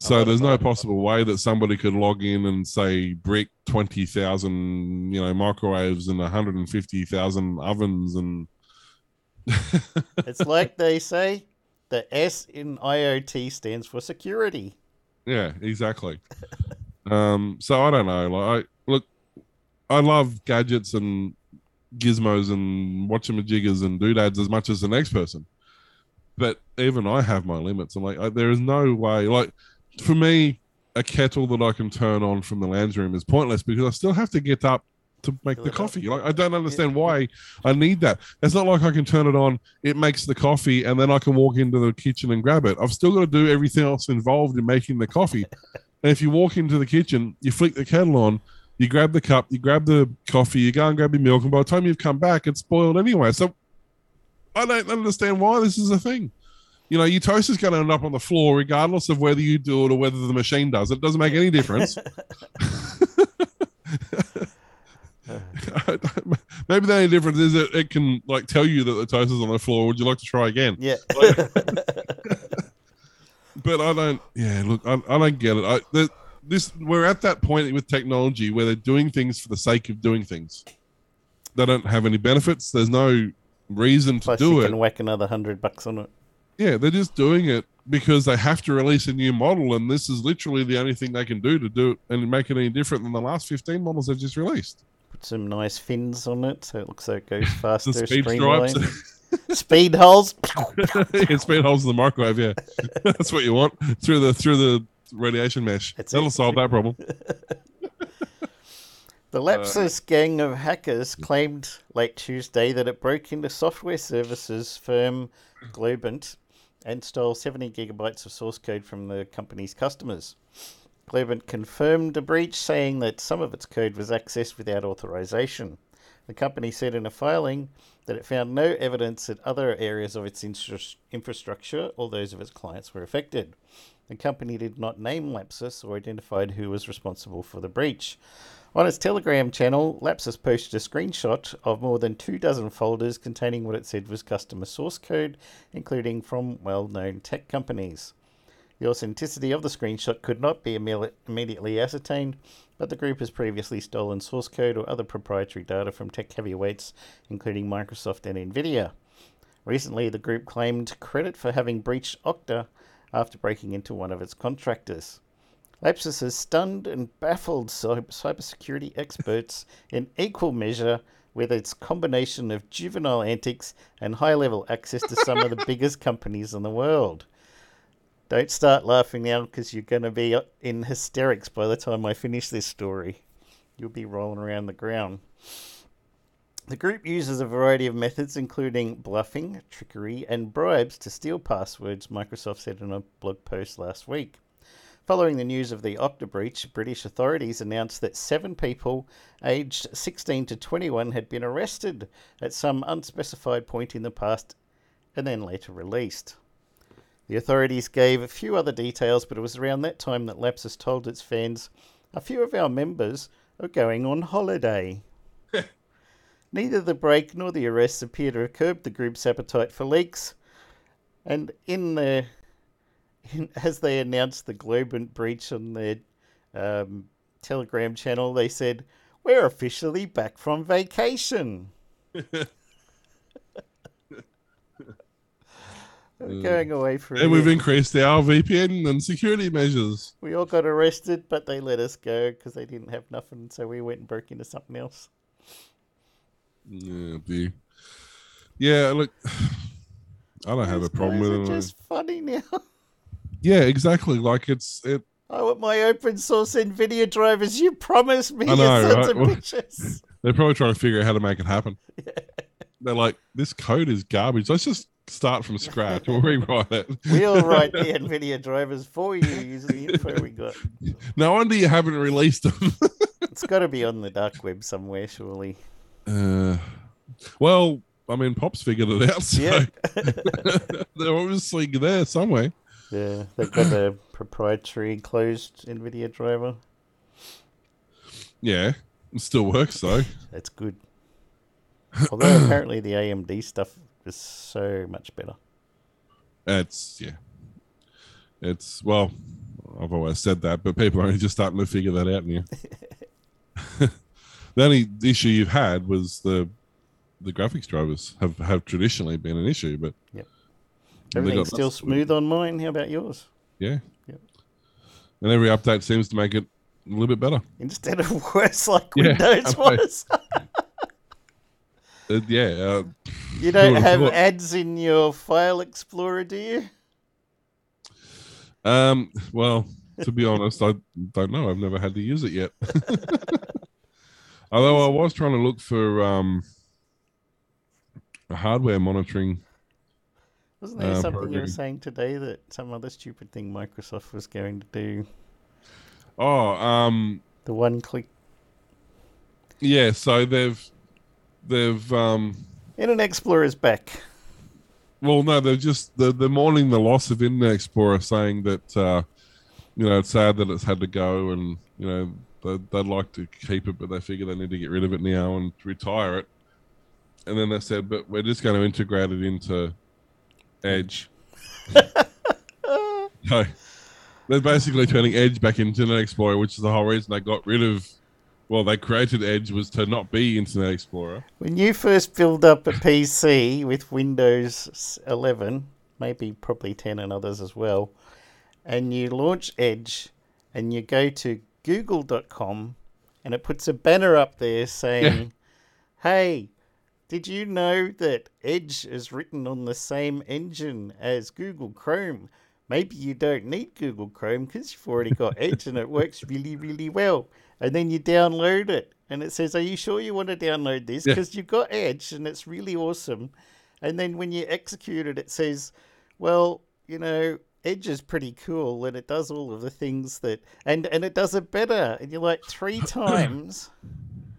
so there's no possible way that somebody could log in and say brick 20,000 you know microwaves and 150,000 ovens and It's like they say the S in IoT stands for security. Yeah exactly. Um so i don't know like I, look i love gadgets and gizmos and watchamajiggers and doodads as much as the next person. But even i have my limits i'm like I, there is no way like for me a kettle that i can turn on from the lounge room is pointless because i still have to get up to make the coffee. Like i don't understand why i need that. It's not like i can turn it on it makes the coffee and then i can walk into the kitchen and grab it. I've still got to do everything else involved in making the coffee. And if you walk into the kitchen you flick the kettle on you grab the cup you grab the coffee you go and grab your milk and by the time you've come back it's spoiled anyway. So i don't understand why this is a thing. You know your toast is going to end up on the floor regardless of whether you do it or whether the machine does. It doesn't make any difference maybe the only difference is that it can like tell you that the toast is on the floor would you like to try again Yeah. but I don't. Yeah, look, I, I don't get it. I, the, this we're at that point with technology where they're doing things for the sake of doing things. They don't have any benefits. There's no reason to do you it. can whack another hundred bucks on it. Yeah, they're just doing it because they have to release a new model, and this is literally the only thing they can do to do it and make it any different than the last 15 models they've just released. Put some nice fins on it so it looks like it goes faster. The speed stripes, Speed holes. yeah, speed holes in the microwave. Yeah, that's what you want through the through the radiation mesh. That's That'll it. solve that problem. The Lapsus uh, gang of hackers claimed late Tuesday that it broke into software services firm Globant and stole 70 gigabytes of source code from the company's customers. Globant confirmed a breach, saying that some of its code was accessed without authorization. The company said in a filing that it found no evidence that other areas of its infrastructure or those of its clients were affected. The company did not name Lapsus or identified who was responsible for the breach. On its Telegram channel, Lapsus posted a screenshot of more than two dozen folders containing what it said was customer source code, including from well known tech companies. The authenticity of the screenshot could not be imme- immediately ascertained, but the group has previously stolen source code or other proprietary data from tech heavyweights, including Microsoft and Nvidia. Recently, the group claimed credit for having breached Okta after breaking into one of its contractors. Lapsus has stunned and baffled cybersecurity experts in equal measure with its combination of juvenile antics and high level access to some of the biggest companies in the world. Don't start laughing now because you're going to be uh, in hysterics by the time I finish this story. You'll be rolling around the ground. The group uses a variety of methods, including bluffing, trickery, and bribes to steal passwords, Microsoft said in a blog post last week. Following the news of the Okta breach, British authorities announced that seven people aged 16 to 21 had been arrested at some unspecified point in the past and then later released. The authorities gave a few other details, but it was around that time that Lapsus told its fans a few of our members are going on holiday. Neither the break nor the arrests appear to have curbed the group's appetite for leaks, and in the in, as they announced the Globant breach on their um, Telegram channel, they said, "We're officially back from vacation." Mm. We're going away for a And we've year. increased our VPN and security measures. We all got arrested, but they let us go because they didn't have nothing, so we went and broke into something else. Yeah, dear. yeah. Look, I don't have a problem with are it. just funny now. Yeah, exactly. Like it's it. I want my open source NVIDIA drivers. You promised me, I know, you sons right? of Well- bitches. They're probably trying to figure out how to make it happen. They're like, this code is garbage. Let's just start from scratch. We'll rewrite it. We'll write the NVIDIA drivers for you using the info we got. No wonder you haven't released them. It's got to be on the dark web somewhere, surely. uh, well, I mean, Pop's figured it out. So Yeah. they're obviously there somewhere. Yeah, they've got a proprietary closed NVIDIA driver. Yeah, it still works though. That's good. Although apparently the AMD stuff is so much better. It's yeah. It's well, I've always said that, but people are only just starting to figure that out now. the only issue you've had was the the graphics drivers have, have traditionally been an issue, but Yep. everything's still smooth on mine. How about yours? Yeah. Yep. And every update seems to make it a little bit better. Instead of worse like Yeah, Windows was. Uh, yeah. Uh, You don't have thought? ads in your file explorer, do you? um. Well, to be honest, I don't know. I've never had to use it yet. Although I was trying to look for um, a hardware monitoring. Wasn't there Uh, something you were saying today that some other stupid thing Microsoft was going to do? Oh, um, The one click yeah. So they've they've um, Internet Explorer's back. well, no, they're just they're, they're mourning the loss of Internet Explorer, saying that uh, you know it's sad that it's had to go, and you know they, they'd like to keep it, but they figure they need to get rid of it now and retire it. And then they said, but we're just going to integrate it into Edge. so they're basically turning Edge back into Internet Explorer, which is the whole reason they got rid of. Well, they created Edge was to not be Internet Explorer. When you first build up a PC with Windows 11, maybe probably 10 and others as well, and you launch Edge and you go to google.com and it puts a banner up there saying, Hey, did you know that Edge is written on the same engine as Google Chrome? Maybe you don't need Google Chrome because you've already got Edge and it works really, really well. And then you download it and it says, Are you sure you want to download this? Yeah. Because you've got Edge and it's really awesome. And then when you execute it, it says, Well, you know, Edge is pretty cool and it does all of the things that, and, and it does it better. And you're like, three times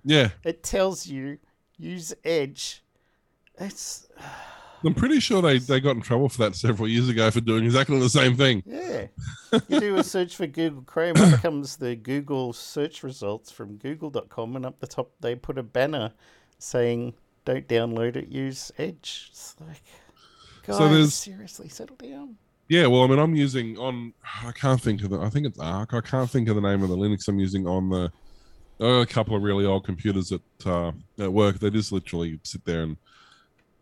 Yeah, it tells you use Edge. It's I'm pretty sure they, they got in trouble for that several years ago for doing exactly the same thing. yeah. You do a search for Google Chrome, up comes the Google search results from Google.com, and up the top they put a banner saying, "Don't download it. Use Edge." It's like, guys, So there's- seriously, settle down. Yeah, well, I mean, I'm using on. I can't think of the. I think it's Arc. I can't think of the name of the Linux I'm using on the. A couple of really old computers at uh, at work. They just literally sit there and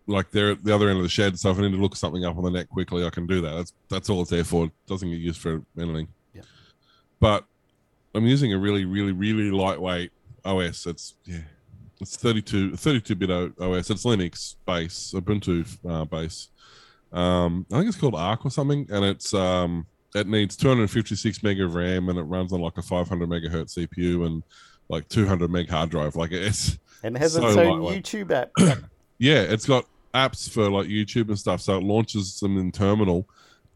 like they're at the other end of the shed. So if I need to look something up on the net quickly, I can do that. That's that's all it's there for. It doesn't get used for anything. Yeah. But I'm using a really, really, really lightweight OS. It's yeah, it's 32 32 bit OS. It's Linux base, Ubuntu uh, base. Um, I think it's called Arc or something, and it's um, it needs 256 meg of RAM, and it runs on like a 500 megahertz CPU and like 200 meg hard drive. Like it's And it has So its own. YouTube app. yeah, it's got apps for like YouTube and stuff, so it launches them in terminal,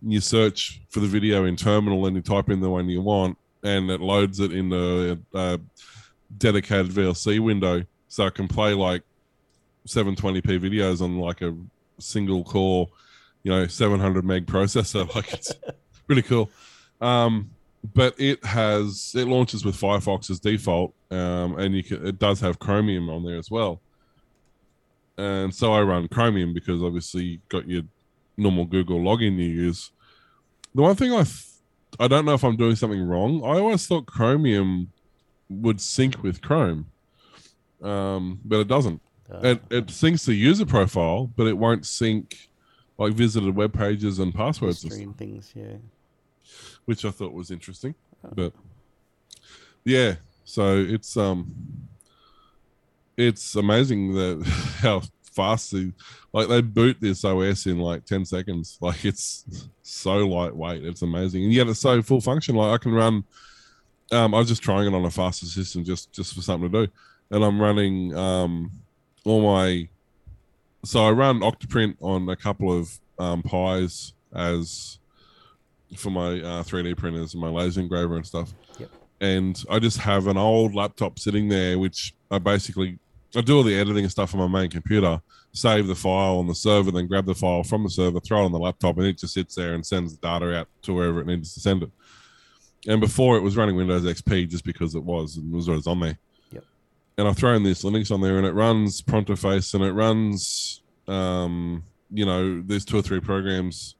you search for the video in terminal and you type in the one you want and it loads it in the uh, dedicated VLC window so I can play like 720p videos on like a single core, you know, 700 meg processor. Like it's really cool. Um, but it has it launches with Firefox as default, um, and you can it does have Chromium on there as well. And so I run Chromium because obviously you got your normal Google login you use. The one thing I th- I don't know if I'm doing something wrong. I always thought Chromium would sync with Chrome, um, but it doesn't. Uh, It, it syncs the user profile, but it won't sync like visited web pages and passwords, and things, yeah. which I thought was interesting. But yeah, so it's um, it's amazing that how fast the like they boot this OS in like ten seconds. Like it's so lightweight. It's amazing, and yet it's so full function. Like I can run. Um, I was just trying it on a faster system just just for something to do, and I'm running um all my. So I run Octoprint on a couple of um, Pis as for my uh, 3D printers and my laser engraver and stuff. Yep. And I just have an old laptop sitting there, which I basically I do all the editing and stuff on my main computer, save the file on the server, then grab the file from the server, throw it on the laptop, and it just sits there and sends the data out to wherever it needs to send it. And before it was running Windows XP just because it was and was always on there. Yep. And I've thrown this Linux on there and it runs Pronterface and it runs um, you know, there's two or three programs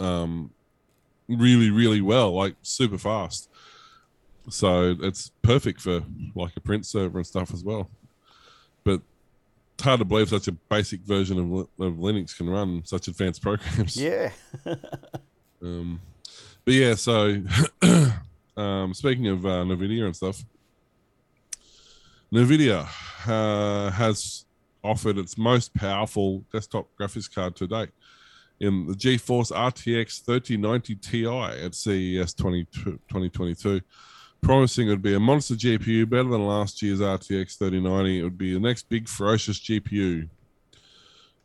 um really, really well, like super fast. So it's perfect for like a print server and stuff as well. But it's hard to believe such a basic version of, of Linux can run such advanced programs. Yeah. Um, but yeah, so um, speaking of uh, NVIDIA and stuff, NVIDIA uh, has offered its most powerful desktop graphics card to date in the GeForce RTX 3090 Ti at CES 20, 2022. Promising it would be a monster GPU, better than last year's RTX 3090. It would be the next big ferocious GPU.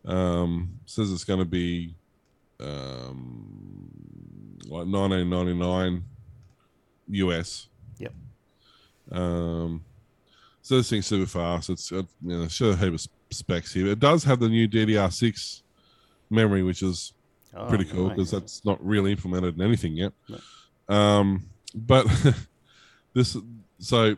Um, says it's going to be um, like 1999 US. Yep. Um, so this thing's super fast. It's uh, you know, sure a heap of specs here. It does have the new DDR6 memory, which is Oh, pretty cool nice. because that's not really implemented in anything yet. No. Um, but this so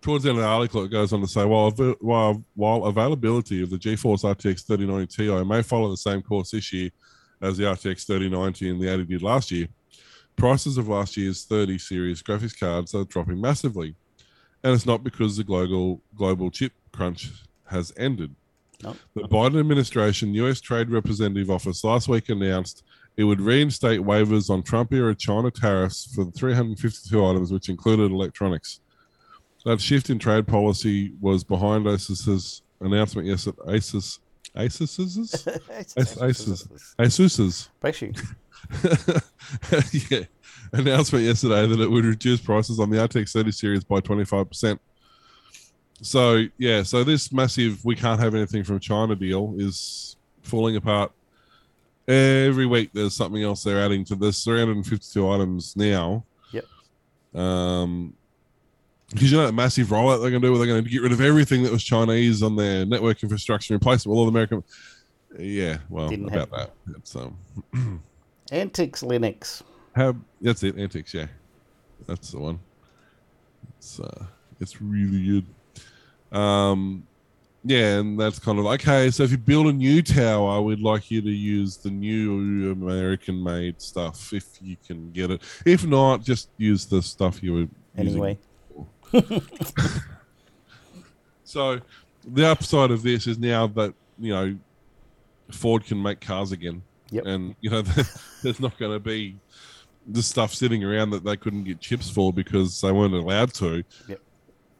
towards the end of the article, it goes on to say while while while availability of the GeForce RTX 3090 Ti may follow the same course this year as the RTX 3090 and the 80 did last year, prices of last year's 30 series graphics cards are dropping massively, and it's not because the global global chip crunch has ended. No. The Biden administration U.S. Trade Representative Office last week announced it would reinstate waivers on Trump era China tariffs for the 352 items, which included electronics. That shift in trade policy was behind ASUS's announcement yesterday. ASUS, ASUS's? Asus. ASUS's Basically, yeah, announcement yesterday that it would reduce prices on the RTX 30 series by 25%. So, yeah, so this massive we can't have anything from China deal is falling apart. Every week there's something else they're adding to this 352 items now. Yep. Um, because you know that massive rollout they're going to do, where they're going to get rid of everything that was Chinese on their network infrastructure, replace it with all the American. Yeah, well, Didn't about happen. that. It's um, antiX Linux. have that's it, antiX, yeah. That's the one. It's uh it's really good. Um yeah, and that's kind of okay, so if you build a new tower, we'd like you to use the new American made stuff if you can get it. If not, just use the stuff you were using Anyway, So the upside of this is now that you know Ford can make cars again, Yep. and you know there's not going to be the stuff sitting around that they couldn't get chips for because they weren't allowed to. Yep.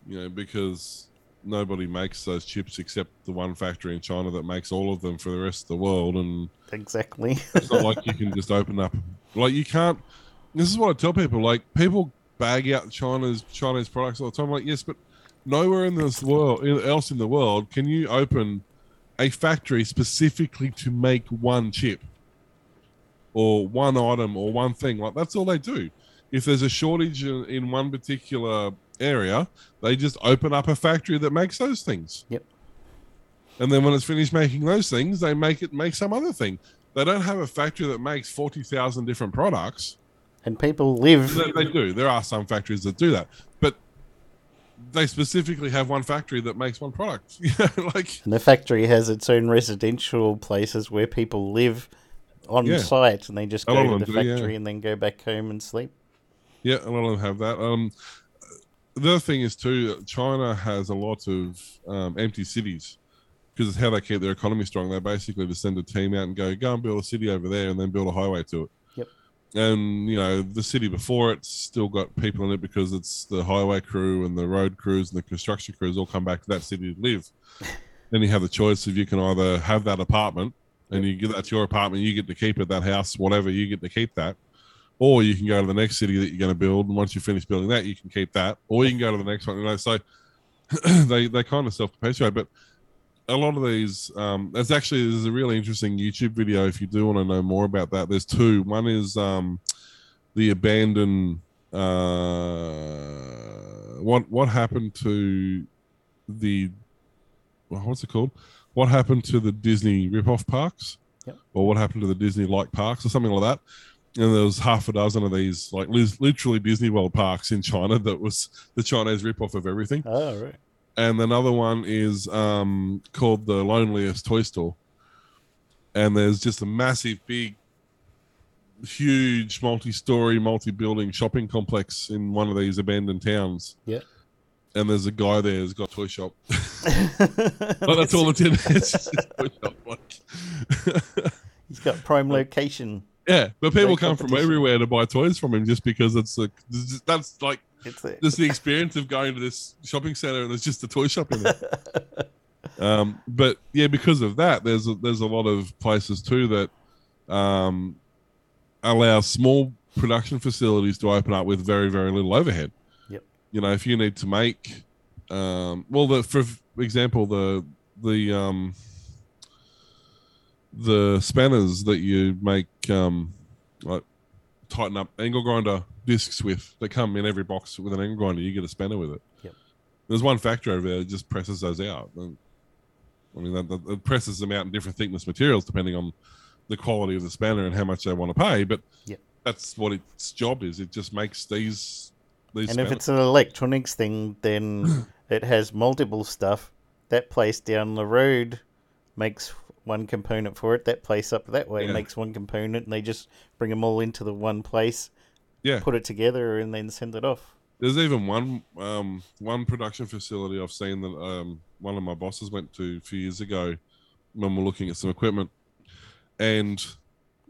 You know because nobody makes those chips except the one factory in China that makes all of them for the rest of the world, and exactly. it's not like you can just open up like you can't. This is what I tell people. Like people bag out China's Chinese products all the time. I'm like yes, but nowhere in this world else in the world can you open a factory specifically to make one chip. or one item or one thing. Like that's all they do. If there's a shortage in, in one particular area, they just open up a factory that makes those things. Yep. And then when it's finished making those things, they make it make some other thing. They don't have a factory that makes forty thousand different products. And people live. They, they do. There are some factories that do that, but they specifically have one factory that makes one product. Yeah, like And the factory has its own residential places where people live on Yeah. site and they just A go to the do, yeah. factory and then go back home and sleep. Yeah, a lot of them have that. Um, the other thing is too, China has a lot of um, empty cities because it's how they keep their economy strong. They basically just send a team out and go, go and build a city over there, and then build a highway to it. Yep. And you know the city before it's still got people in it because it's the highway crew and the road crews and the construction crews all come back to that city to live. then you have the choice if you can either have that apartment and you give that to your apartment, you get to keep it, that house, whatever, you get to keep that or you can go to the next city that you're going to build, and once you finish building that, you can keep that, or you can go to the next one. You know, so they they kind of self perpetuate. But a lot of these, um, there's actually there's a really interesting YouTube video if you do want to know more about that. There's two. One is um, the abandoned. Uh, what what happened to the what's it called? What happened to the Disney rip-off parks? Yep. Or what happened to the Disney like parks or something like that? And there was half a dozen of these, like literally Disney World parks in China that was the Chinese rip-off of everything. Oh, right. And another one is um, called the Loneliest Toy Store, and there's just a massive, big, huge, multi-story, multi-building shopping complex in one of these abandoned towns. Yeah. And there's a guy there who's got a toy shop. But that's all it's in. It's just a toy shop. Like, He's got prime location. Yeah, but people come from everywhere to buy toys from him just because it's like that's like It's a, just the experience of going to this shopping center and there's just a toy shop in there. um, but yeah, because of that, there's a, there's a lot of places too that um, allow small production facilities to open up with very very little overhead. Yep. You know, if you need to make, um, well, the for example, the the um, the spanners that you make um, like tighten up angle grinder discs with that come in every box with an angle grinder you get a spanner with it Yep. there's one factory over there that just presses those out And, i mean that, that, it presses them out in different thickness materials depending on the quality of the spanner and how much they want to pay but Yep. that's what its job is it just makes these these and if it's an electronics thing, then it has multiple stuff. That place down the road makes one component for it. That place up that way Yeah. makes one component, and they just bring them all into the one place, yeah put it together, and then send it off. There's even one um, one production facility I've seen that um, one of my bosses went to a few years ago when we're looking at some equipment, and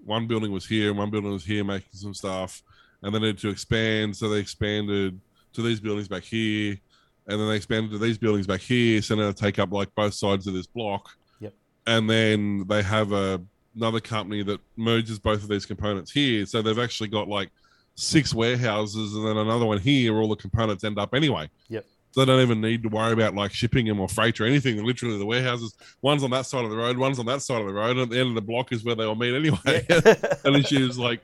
one building was here, and one building was here making some stuff, and they needed to expand, so they expanded to these buildings back here, and then they expanded to these buildings back here, so now they take up like both sides of this block. And then they have a another company that merges both of these components here, so they've actually got like six warehouses and then another one here where all the components end up anyway. Yep. So they don't even need to worry about like shipping them or freight or anything. Literally, the warehouses, one's on that side of the road, one's on that side of the road, and at the end of the block is where they all meet anyway. and it's just like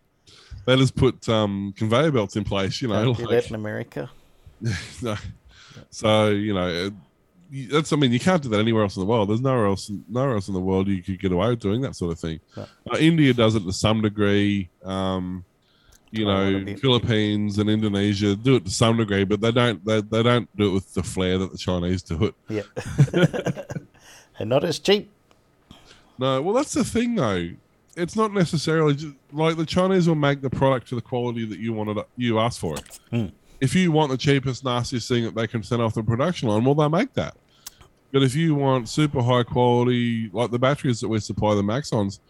they just put um, conveyor belts in place, you know. Don't do that in America. no. So you know, that's I mean, you can't do that anywhere else in the world. There's nowhere else, nowhere else in the world you could get away with doing that sort of thing. No. Uh, India does it to some degree. Um, you a know. Philippines and Indonesia do it to some degree, but they don't. They, they don't do it with the flair that the Chinese do it. Yeah. and not as cheap. No, well, that's the thing though. It's not necessarily just, like the Chinese will make the product to the quality that you wanted. You asked for it. Hmm. If you want the cheapest, nastiest thing that they can send off the production line, well, they'll make that. But if you want super high quality, like the batteries that we supply the Maxons,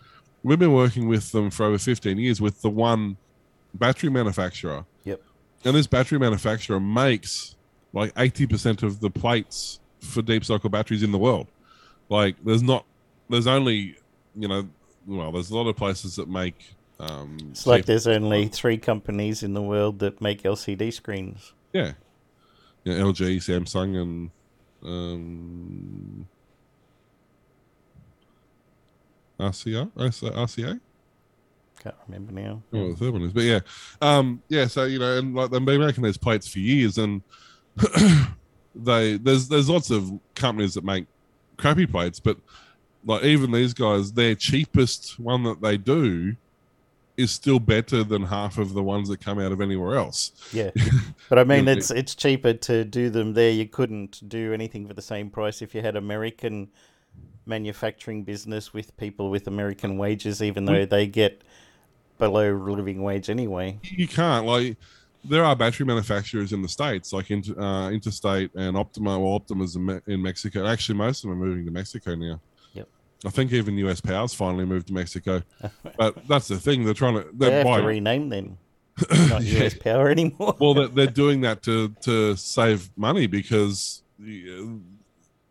we've been working with them for over 15 years with the one battery manufacturer. Yep. And this battery manufacturer makes like 80% of the plates for deep cycle batteries in the world. Like, there's not, there's only, you know, well, there's a lot of places that make. Um, It's like there's only three companies in the world that make LCD screens. Yeah. Yeah, LG, Samsung, and um, RCA. RCA? Can't remember now. Oh, the third one is, but yeah, um, yeah. So you know, and like they've been making these plates for years, and they there's there's lots of companies that make crappy plates, but like even these guys, their cheapest one that they do is still better than half of the ones that come out of anywhere else. Yeah, but I mean, it's it's cheaper to do them there. You couldn't do anything for the same price if you had American manufacturing business with people with American wages, even though they get below living wage anyway. You can't like. There are battery manufacturers in the states, like uh, Interstate and Optima. Well, Optima's in, Me- in Mexico. Actually, most of them are moving to Mexico now. I think even US Power's finally moved to Mexico. but that's the thing; they're trying to. They They're have by, to rename them. Not Yeah. US Power anymore. well, they're, they're doing that to to save money because the, uh,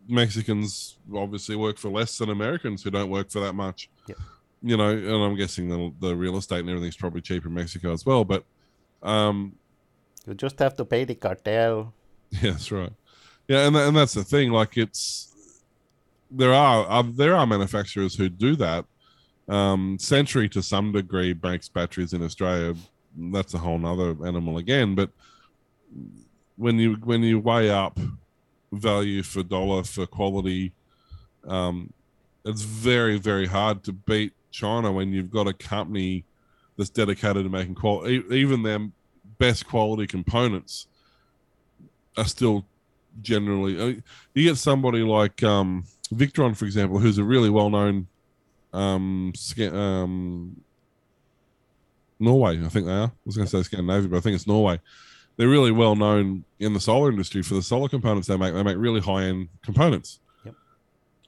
Mexicans obviously work for less than Americans who don't work for that much. Yep. You know, and I'm guessing the the real estate and everything's probably cheaper in Mexico as well. But um, You just have to pay the cartel. Yeah, that's right. Yeah, and and that's the thing. Like, it's there are uh, there are manufacturers who do that. Um, Century to some degree makes batteries in Australia. That's a whole nother animal again. But when you when you weigh up value for dollar for quality, um, it's very very hard to beat China when you've got a company that's dedicated to making quality. Even their best quality components are still generally. uh, You get somebody like um, Victron, for example, who's a really well-known um, sca- um, Norway. I think they are. I was going to say Scandinavia, but I think it's Norway. They're really well known in the solar industry for the solar components they make. They make really high-end components, Yep.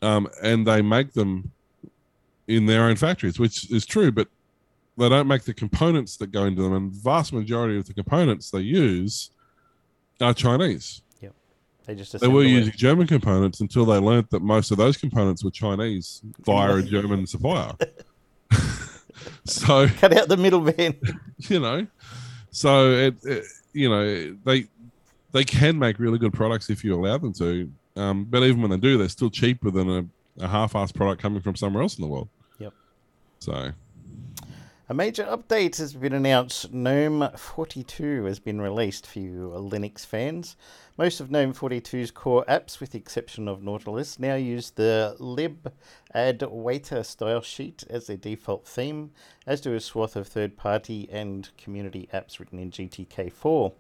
um, and they make them in their own factories, which is true. But they don't make the components that go into them, and the vast majority of the components they use are Chinese. They just They were assemble it. using German components until they learnt that most of those components were Chinese via a German supplier. so cut out the middleman. you know, so it, it you know they they can make really good products if you allow them to. Um, but even when they do, they're still cheaper than a, a half-assed product coming from somewhere else in the world. Yep. So A major update has been announced. GNOME 42 has been released for you Linux fans. Most of GNOME 42's core apps, with the exception of Nautilus, now use the lib add waiter style sheet as their default theme, as do a swath of third party and community apps written in GTK4.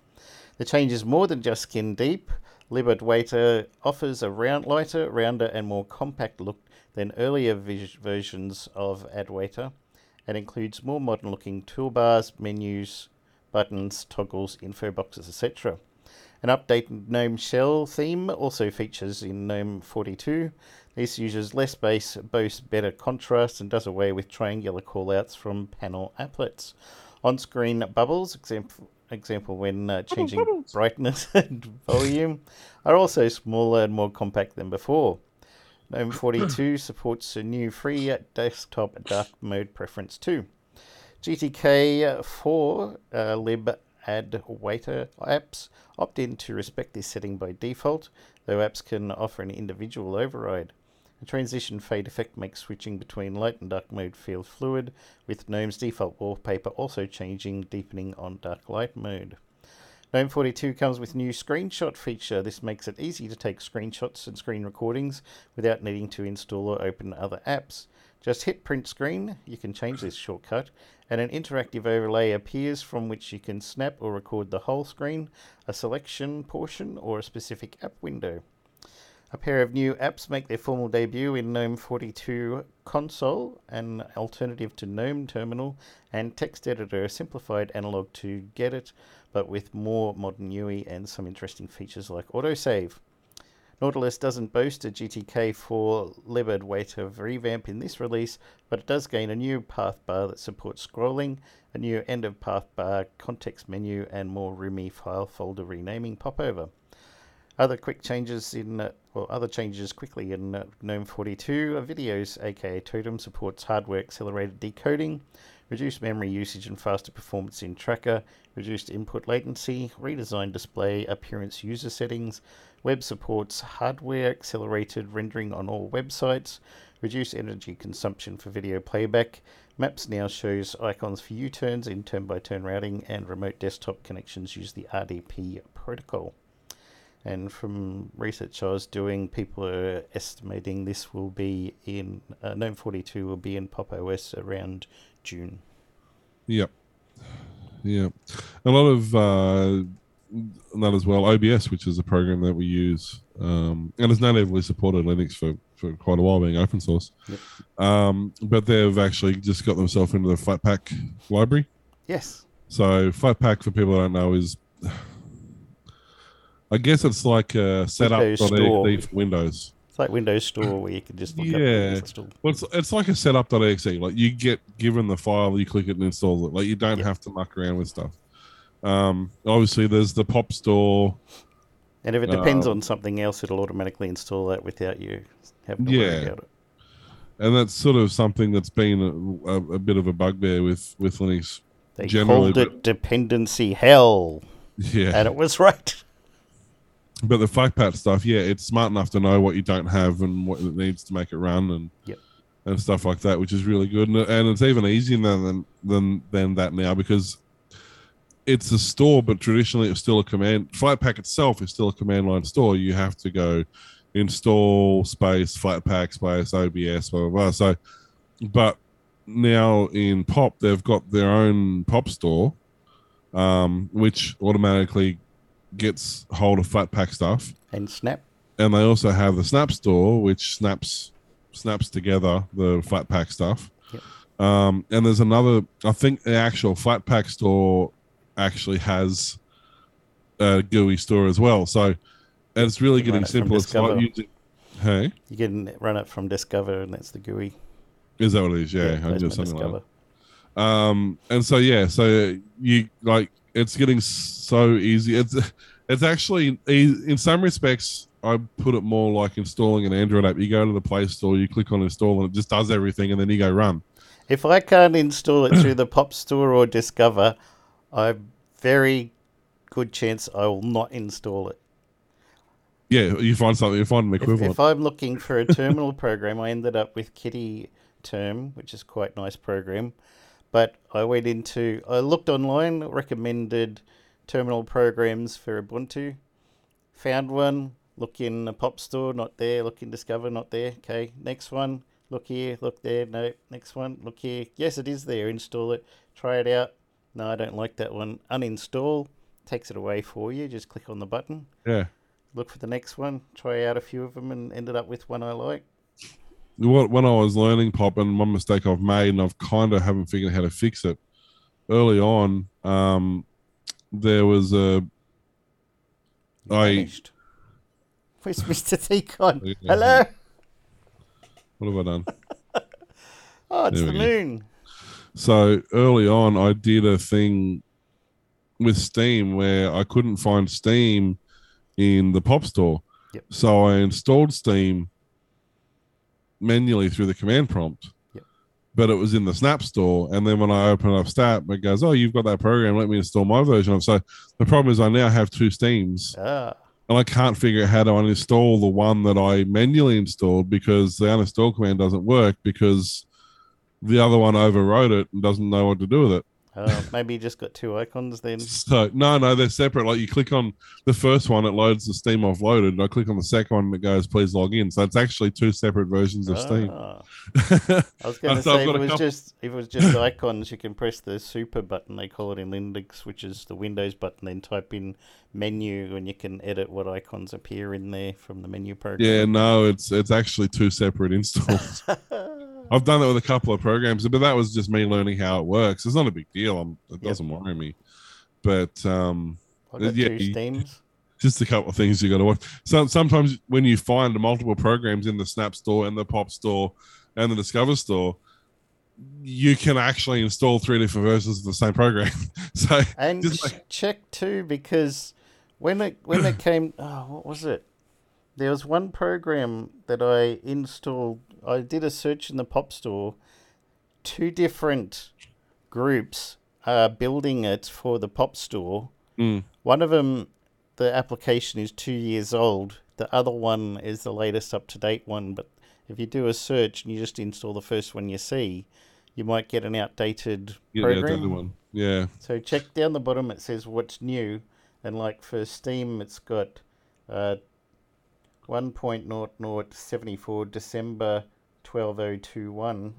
The change is more than just skin deep. Libadwaita offers a round, lighter, rounder, and more compact look than earlier vis- versions of Adwaita and includes more modern looking toolbars, menus, buttons, toggles, info boxes, etc. An updated GNOME shell theme also features in GNOME 42. This uses less space, boasts better contrast, and does away with triangular callouts from panel applets. On screen bubbles, example, example when uh, changing brightness and volume, are also smaller and more compact than before. GNOME 42 supports a new free desktop dark mode preference too. GTK 4 uh, lib add waiter apps opt in to respect this setting by default, though apps can offer an individual override. A transition fade effect makes switching between light and dark mode feel fluid, with GNOME's default wallpaper also changing, deepening on dark light mode. GNOME 42 comes with a new screenshot feature. This makes it easy to take screenshots and screen recordings without needing to install or open other apps. Just hit print screen, you can change this shortcut, and an interactive overlay appears from which you can snap or record the whole screen, a selection portion, or a specific app window. A pair of new apps make their formal debut in GNOME 42 Console, an alternative to GNOME Terminal, and Text Editor, a simplified analog to Gedit, but with more modern UI and some interesting features like autosave. Nautilus doesn't boast a GTK4 Libadwaita revamp in this release, but it does gain a new path bar that supports scrolling, a new end of path bar context menu, and more roomy file folder renaming popover. Other quick changes in, uh, well, other changes quickly in GNOME 42 are videos, aka Totem supports hardware accelerated decoding, reduced memory usage and faster performance in Tracker, reduced input latency, redesigned display appearance user settings, web supports hardware accelerated rendering on all websites, reduced energy consumption for video playback. Maps now shows icons for U-turns in turn-by-turn routing, and remote desktop connections use the RDP protocol. And from research I was doing, people are estimating this will be in uh, GNOME 42 will be in Pop OS around June. Yep. Yeah. A lot of uh, that as well. OBS, which is a program that we use, um, and it's natively supported Linux for, for quite a while, being open source. Yep. Um, but they've actually just got themselves into the Flatpak library. Yes. So Flatpak, for people who don't know, is I guess it's like setup.exe Store. for Windows. It's like Windows Store where you can just look up Yeah. Well, it's, it's like a setup.exe. Like you get given the file, you click it and install it. Like you don't Yep. have to muck around with stuff. Um, obviously, there's the Pop Store. And if it depends Um, on something else, it'll automatically install that without you having to worry Yeah. about it. and that's sort of something that's been a, a, a bit of a bugbear with with Linux. They Generally, called it dependency hell, Yeah, and it was right. But the FlatPak stuff, yeah, it's smart enough to know what you don't have and what it needs to make it run and Yep. and stuff like that, which is really good. And, and it's even easier than than than that now because it's a store, but traditionally it's still a command. Flatpak itself is still a command line store. You have to go install space Flatpak space OBS blah blah blah. So, but now in Pop they've got their own Pop store, um, which automatically gets hold of Flatpak stuff, And Snap. and they also have the Snap store, which snaps snaps together the Flatpak stuff. Yep. Um, and there's another. I think the actual Flatpak store actually has a GUI store as well. So and it's really You can run getting it simple. It's using. Hey, You can run it from Discover, and that's the GUI. is that what it is? Yeah, I plays do my something like that. Discover. um and so yeah so you like it's getting so easy it's it's actually in some respects i put it more like installing an android app you go to the play store you click on install and it just does everything and then you go run If I can't install it through the Pop Store or Discover, I'm very good chance I will not install it. yeah you find something you find an If, equivalent if I'm looking for a terminal program, I ended up with Kitty Term, which is quite a nice program. But I went into, I looked online, recommended terminal programs for Ubuntu, found one, look in the Pop Store, not there, look in Discover, not there. Okay, next one, look here, look there, no, next one, look here. Yes, it is there, install it, try it out. No, I don't like that one. Uninstall, takes it away for you, just click on the button yeah look for the next one, try out a few of them, and ended up with one I like. What when i was learning pop and one mistake i've made and i've kind of haven't figured out how to fix it early on um there was a I. Where's Mr. Yeah. Hello? what have I done? Oh, it's There the we go. moon. So early on, I did a thing with Steam where I couldn't find Steam in the Pop Store. Yep. So I installed Steam manually through the command prompt. Yep. But it was in the Snap Store, and then when I open up Snap, it goes, "Oh, you've got that program. Let me install my version of." it." So the problem is, I now have two Steams, Ah, and I can't figure out how to uninstall the one that I manually installed because the uninstall command doesn't work because the other one overrode it and doesn't know what to do with it. Oh, maybe you just got two icons then. So no, no, they're separate. Like you click on the first one, it loads the Steam offloaded, and I click on the second one, and it goes, "Please log in." So it's actually two separate versions of Steam. Ah. I was going to So say if it was couple- just if it was just icons, you can press the super button they call it in Linux, which is the Windows button, then type in menu, and you can edit what icons appear in there from the menu program. yeah, no, it's it's actually two separate installs. I've done that with a couple of programs, but that was just me learning how it works. It's not a big deal. I'm, it doesn't worry me. But um, yeah, you- just a couple of things you got to watch. So sometimes when you find multiple programs in the Snap Store and the Pop Store and the Discover Store, you can actually install three different versions of the same program. so And just like- check too because when it when it came, oh, what was it? There was one program that I installed. I did a search in the Pop Store. Two different groups are building it for the Pop Store. Mm. One of them, the application is two years old. The other one is the latest up to date one, but if you do a search and you just install the first one you see, you might get an outdated Yeah, program. other one. Yeah. So check down the bottom. It says what's new, and like for Steam, it's got uh, 1.0074 December 12021.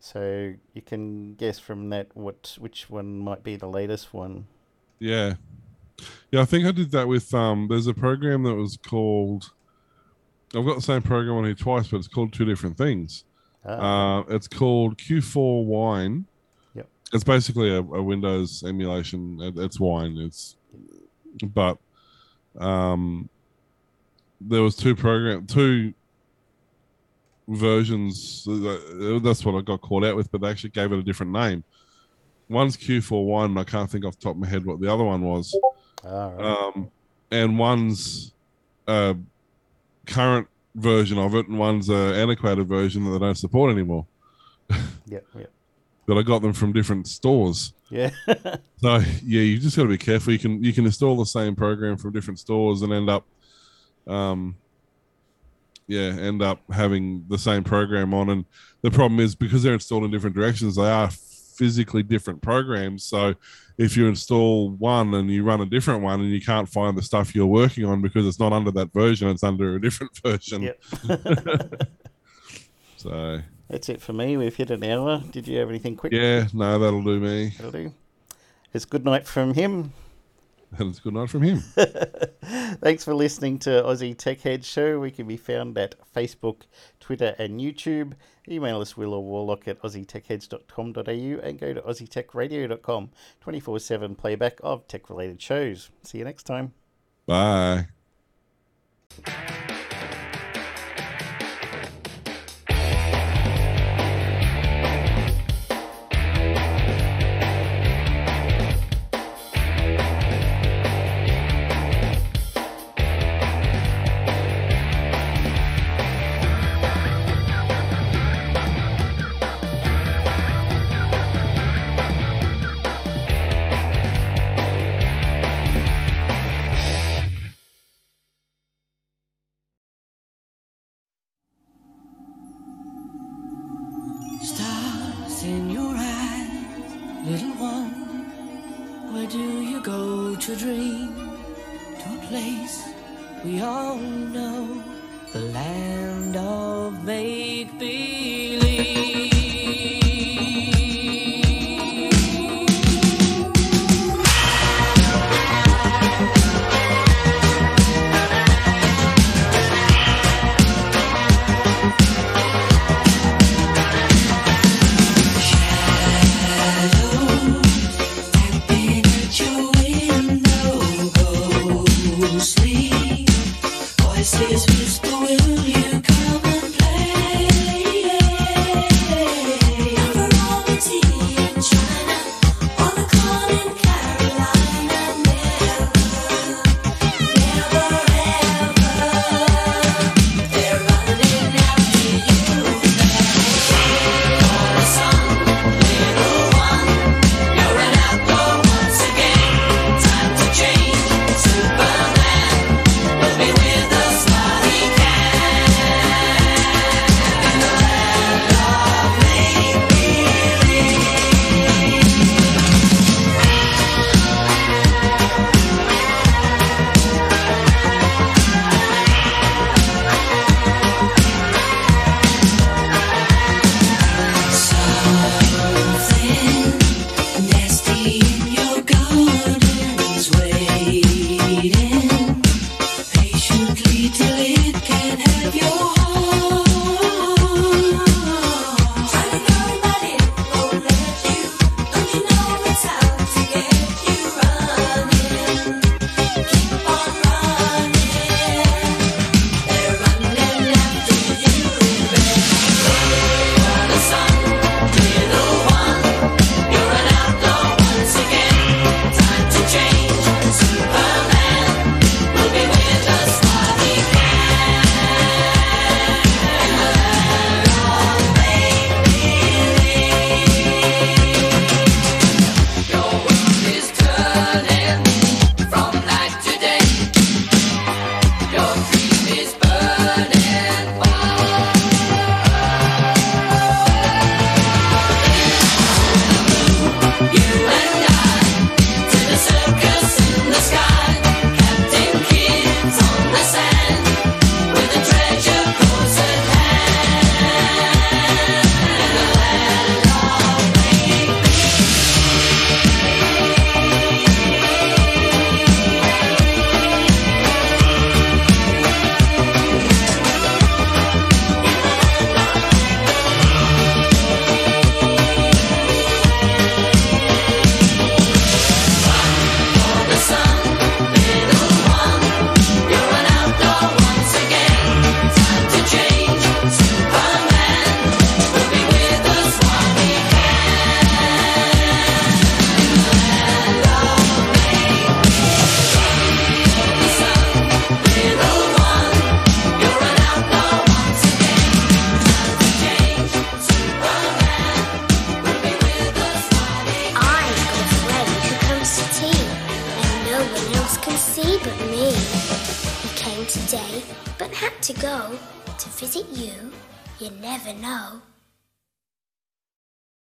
So you can guess from that what which one might be the latest one. Yeah. Yeah, I think I did that with um there's a program that was called I've got the same program on here twice, but it's called two different things. Ah, Uh it's called Q4 Wine. Yep. It's basically a, a Windows emulation. It, it's wine. It's but um there was two program two versions uh, that's what I got caught out with, but they actually gave it a different name. One's Q4 Wine, and I can't think off the top of my head what the other one was. all right. Um, and one's a current version of it, and one's an antiquated version that they don't support anymore. yep, yep. But I got them from different stores. Yeah. So yeah, you just got to be careful. You can you can install the same program from different stores and end up, um, yeah, end up having the same program on. And the problem is because they're installed in different directions, they are physically different programs. So if you install one and you run a different one and you can't find the stuff you're working on because it's not under that version, it's under a different version. yep. So That's it for me. We've hit an hour. Did you have anything quick? yeah, no, that'll do me. That'll do. It's good night from him. A good night from him. Thanks for listening to Aussie Tech Head Show. We can be found at Facebook, Twitter, and YouTube. Email us will or warlock at aussietechheads.com.au and go to aussietechradio.com. 24 7 playback of tech related shows. See you next time. Bye.